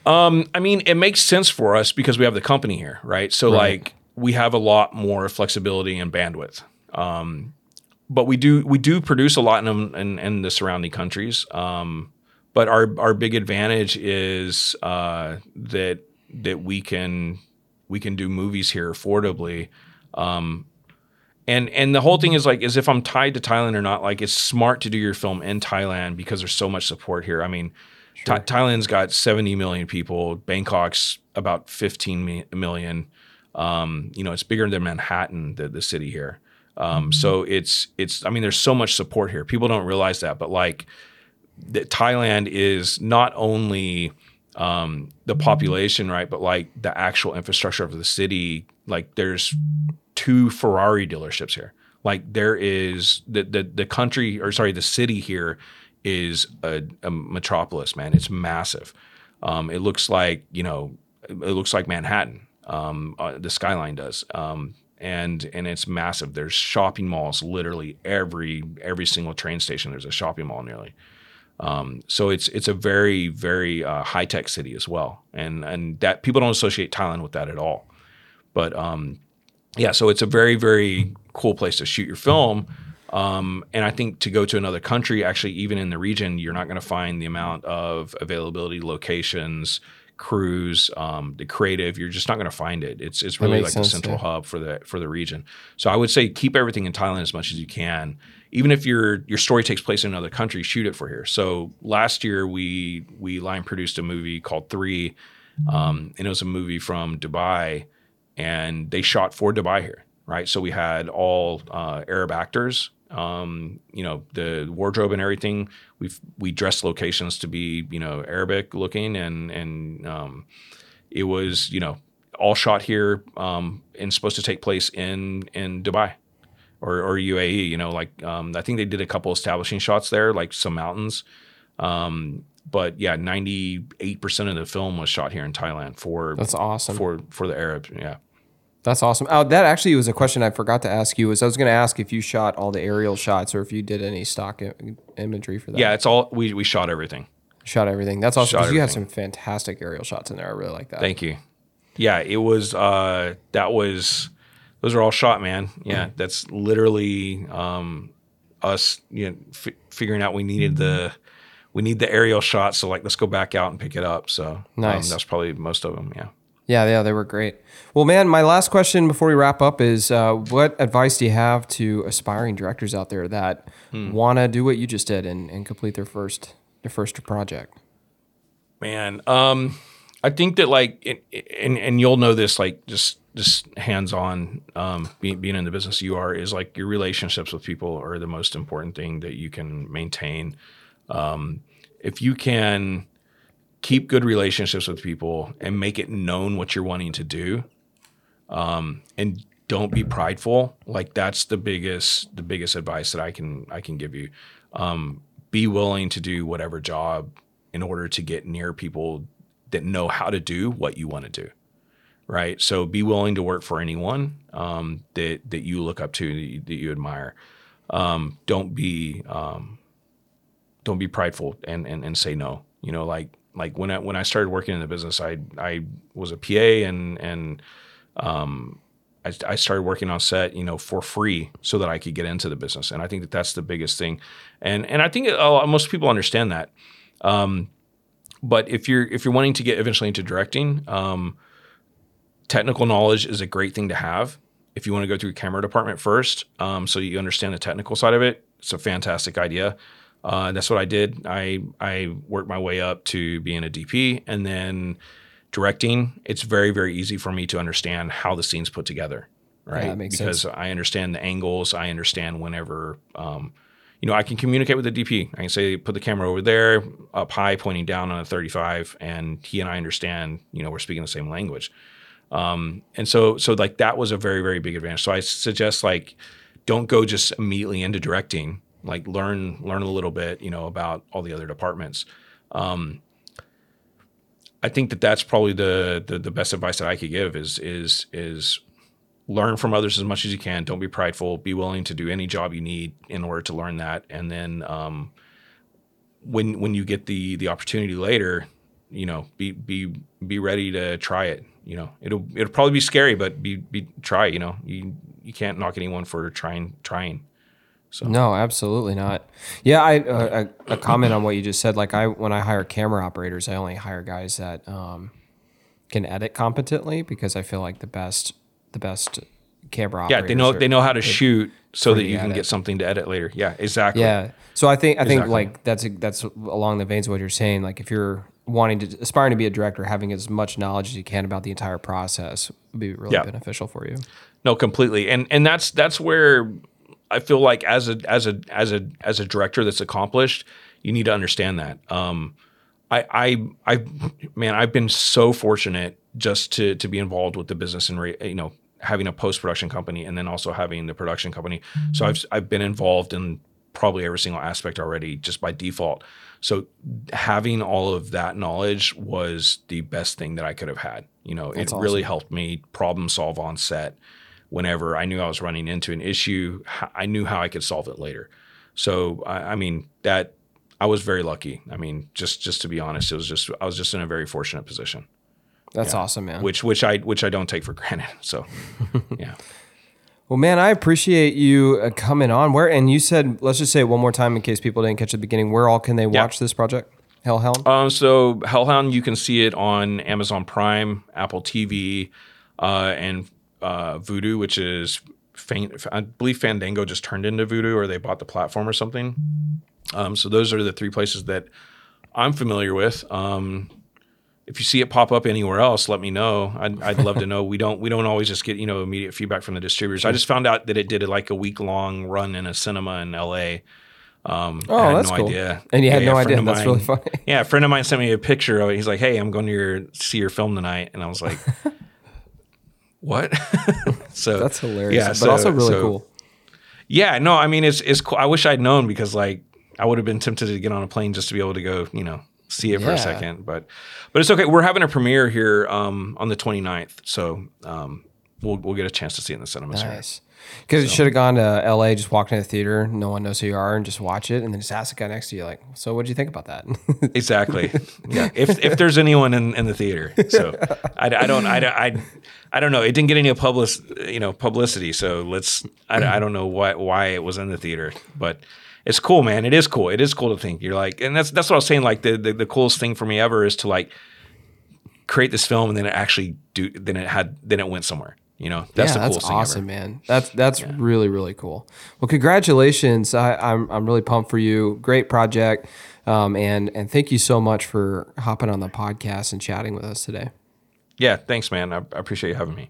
I mean, it makes sense for us because we have the company here, right? So like we have a lot more flexibility and bandwidth. Um, but we do we do produce a lot in in, in the surrounding countries. Um, but our our big advantage is uh, that that we can we can do movies here affordably. Um, and and the whole thing is like is if I'm tied to Thailand or not, like it's smart to do your film in Thailand because there's so much support here. I mean, Tha- Thailand's got 70 million people. Bangkok's about 15 mi- million. Um, you know, it's bigger than Manhattan, the, the city here. Um, so it's it's. I mean, there's so much support here. People don't realize that, but like, that Thailand is not only um, the population, right, but like the actual infrastructure of the city. Like, there's two Ferrari dealerships here. Like, there is the the the country, or sorry, the city here is a, a metropolis. Man, it's massive. Um, it looks like you know, it looks like Manhattan. Um, uh, the skyline does. Um, and and it's massive. There's shopping malls literally every every single train station. There's a shopping mall nearly. Um, so it's it's a very very uh, high tech city as well, and and that people don't associate Thailand with that at all. But um, yeah, so it's a very very cool place to shoot your film. Um, and I think to go to another country, actually, even in the region, you're not going to find the amount of availability, locations, crews, um, the creative. You're just not going to find it. It's it's really like makes the central yeah. hub for the for the region. So I would say keep everything in Thailand as much as you can. Even if your your story takes place in another country, shoot it for here. So last year we we line produced a movie called Three, um, and it was a movie from Dubai, and they shot for Dubai here, right? So we had all uh, Arab actors. Um, you know the wardrobe and everything. We've we dressed locations to be you know Arabic looking, and and um, it was you know all shot here um, and supposed to take place in in Dubai or, or UAE. You know, like um, I think they did a couple establishing shots there, like some mountains. Um, but yeah, ninety eight percent of the film was shot here in Thailand for that's awesome. for for the Arabs. Yeah. That's awesome. Oh, that actually was a question I forgot to ask you. Was I was going to ask if you shot all the aerial shots or if you did any stock imagery for that. Yeah, it's all we we shot everything. shot everything. That's awesome because you had some fantastic aerial shots in there. I really like that. Thank you. Yeah, it was uh that was those are all shot, man. Yeah, that's literally um us you know f- figuring out we needed the we need the aerial shot so like let's go back out and pick it up. So um, that's probably most of them, yeah. Yeah, yeah, they were great. Well, man, my last question before we wrap up is uh, what advice do you have to aspiring directors out there that Hmm. want to do what you just did and, and complete their first their first project? Man, um, I think that like, it, and and you'll know this, like just just hands on, um, being being in the business you are is like your relationships with people are the most important thing that you can maintain. Um, if you can keep good relationships with people and make it known what you're wanting to do, um, and don't be prideful, like that's the biggest the biggest advice that I can I can give you. Um, be willing to do whatever job in order to get near people that know how to do what you want to do right so be willing to work for anyone um, that that you look up to that you, that you admire um, don't be um, don't be prideful and, and and say no you know like like when I when I started working in the business I I was a PA and and um, I, I started working on set, you know, for free so that I could get into the business. And I think that that's the biggest thing. And and I think a lot, most people understand that. Um, but if you're if you're wanting to get eventually into directing, um, technical knowledge is a great thing to have. If you want to go through camera department first, um, so you understand the technical side of it, it's a fantastic idea. Uh, that's what I did. I I worked my way up to being a DP, and then directing. It's very very easy for me to understand how the scenes put together, right? makes because sense. I understand the angles. I understand whenever, um, you know, I can communicate with the DP. I can say, put the camera over there, up high, pointing down on a 35, and he and I understand. You know, we're speaking the same language. Um, and so, so like that was a very, very big advantage. So I suggest like, don't go just immediately into directing. Like learn, learn a little bit, you know, about all the other departments. Um, I think that that's probably the, the the best advice that I could give is is is learn from others as much as you can. Don't be prideful. Be willing to do any job you need in order to learn that. And then um, when when you get the the opportunity later, you know, be be be ready to try it. You know, it'll it'll probably be scary, but be be try. You know, you you can't knock anyone for trying trying. So. No, absolutely not. Yeah, I uh, a, a, comment on what you just said. Like I, when I hire camera operators, I only hire guys that um, can edit competently because I feel like the best the best camera yeah they know they know how to shoot so that you can get something to edit later yeah exactly yeah so i think i think exactly. like that's that's along the veins of what you're saying like if you're wanting to aspiring to be a director having as much knowledge as you can about the entire process would be really yeah. beneficial for you no completely and and that's that's where i feel like as a as a as a as a director that's accomplished you need to understand that um i i i man i've been so fortunate just to to be involved with the business and you know having a post production company and then also having the production company. Mm-hmm. So I've I've been involved in probably every single aspect already just by default. So having all of that knowledge was the best thing that I could have had. You know, That's it awesome. really helped me problem solve on set. Whenever I knew I was running into an issue, I knew how I could solve it later. So I, I mean that I was very lucky. I mean, just just to be honest, it was just I was just in a very fortunate position. That's yeah. awesome, man. Which which I which I don't take for [LAUGHS] granted. So, [LAUGHS] yeah. well, man, I appreciate you uh, coming on. Where and you said, let's just say it one more time in case people didn't catch the beginning. Where all can they watch this project? Hellhound. Um, so Hellhound, you can see it on Amazon Prime, Apple TV, uh, and uh, Vudu, which is I believe Fandango just turned into Vudu, or they bought the platform or something. Um, so those are the three places that I'm familiar with. Um, if you see it pop up anywhere else, let me know. I'd, I'd love to [LAUGHS] know. We don't we don't always just get you know immediate feedback from the distributors. I just found out that it did like a week long run in a cinema in L.A. Um, oh, I had that's no cool. idea. And you had yeah, no idea. That's really funny. Yeah, a friend of mine sent me a picture of it. He's like, "Hey, I'm going to your see your film tonight," and I was like, [LAUGHS] "What?" [LAUGHS] so that's hilarious. Yeah, but so, also really so, cool. Yeah, no, I mean it's it's cool. I wish I'd known because like I would have been tempted to get on a plane just to be able to go, you know, see it yeah. for a second. But but it's okay. We're having a premiere here um, on the 29th, so um, we'll we'll get a chance to see it in the cinemas. Nice. Because so. you should have gone to LA, just walk into the theater, no one knows who you are, and just watch it, and then just ask the guy next to you, like, "So, what do you think about that?" [LAUGHS] exactly. Yeah. If if there's anyone in, in the theater, so I, I don't I, I, I don't know. It didn't get any public you know publicity, so let's I, I don't know why why it was in the theater, but it's cool, man. It is cool. It is cool to think you're like, and that's that's what I was saying. Like the, the the, coolest thing for me ever is to like create this film and then it actually do then it had then it went somewhere. You know, that's yeah, the coolest that's awesome, man. That's that's yeah. really really cool. Well, congratulations. I, I'm I'm really pumped for you. Great project, um, and and thank you so much for hopping on the podcast and chatting with us today. Yeah, thanks, man. I, I appreciate you having me.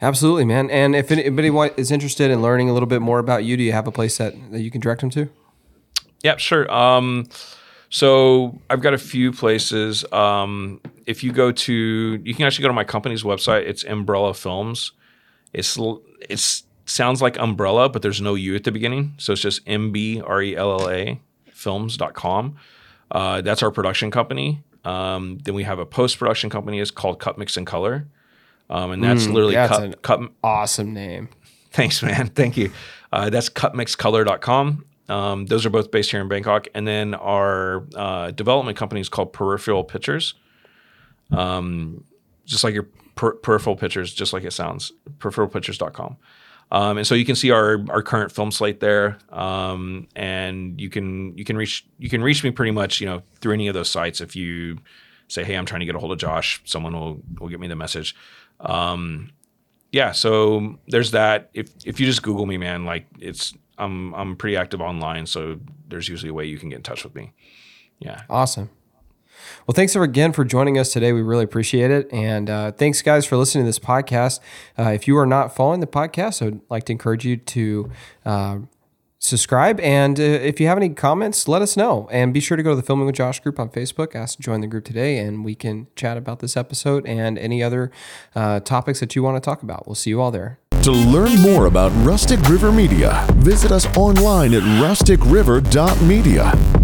Absolutely, man. And if anybody is interested in learning a little bit more about you, do you have a place that, that you can direct them to? Yeah, sure. Um, so I've got a few places. Um, if you go to, you can actually go to my company's website. It's Mbrella Films. It's it's sounds like umbrella, but there's no U at the beginning, so it's just M B R E L L A films.com. Uh, that's our production company. Um, then we have a post production company. It's called Cut Mix and Color. Um, and that's mm, literally that's cut, cut. Awesome name. Thanks, man. [LAUGHS] Thank you. Uh, that's cutmixcolor.com. Um, those are both based here in Bangkok. And then our uh, development company is called Peripheral Pictures. Um, just like your per- peripheral pictures, just like it sounds, peripheralpictures.com. Um, and so you can see our our current film slate there, um, and you can you can reach you can reach me pretty much you know through any of those sites. If you say, hey, I'm trying to get a hold of Josh, someone will will get me the message. Um, yeah, so there's that. If if you just Google me, man, like it's I'm I'm pretty active online, so there's usually a way you can get in touch with me. Yeah. Awesome. Well, thanks again for joining us today. We really appreciate it. And uh, thanks, guys, for listening to this podcast. Uh, if you are not following the podcast, I would like to encourage you to uh, subscribe. And uh, if you have any comments, let us know. And be sure to go to the Filming with Josh group on Facebook. Ask to join the group today, and we can chat about this episode and any other uh, topics that you want to talk about. We'll see you all there. To learn more about Rustic River Media, visit us online at rusticriver.media.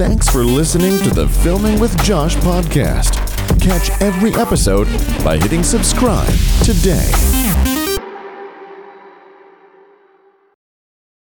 Thanks for listening to the Filming with Josh podcast. Catch every episode by hitting subscribe today.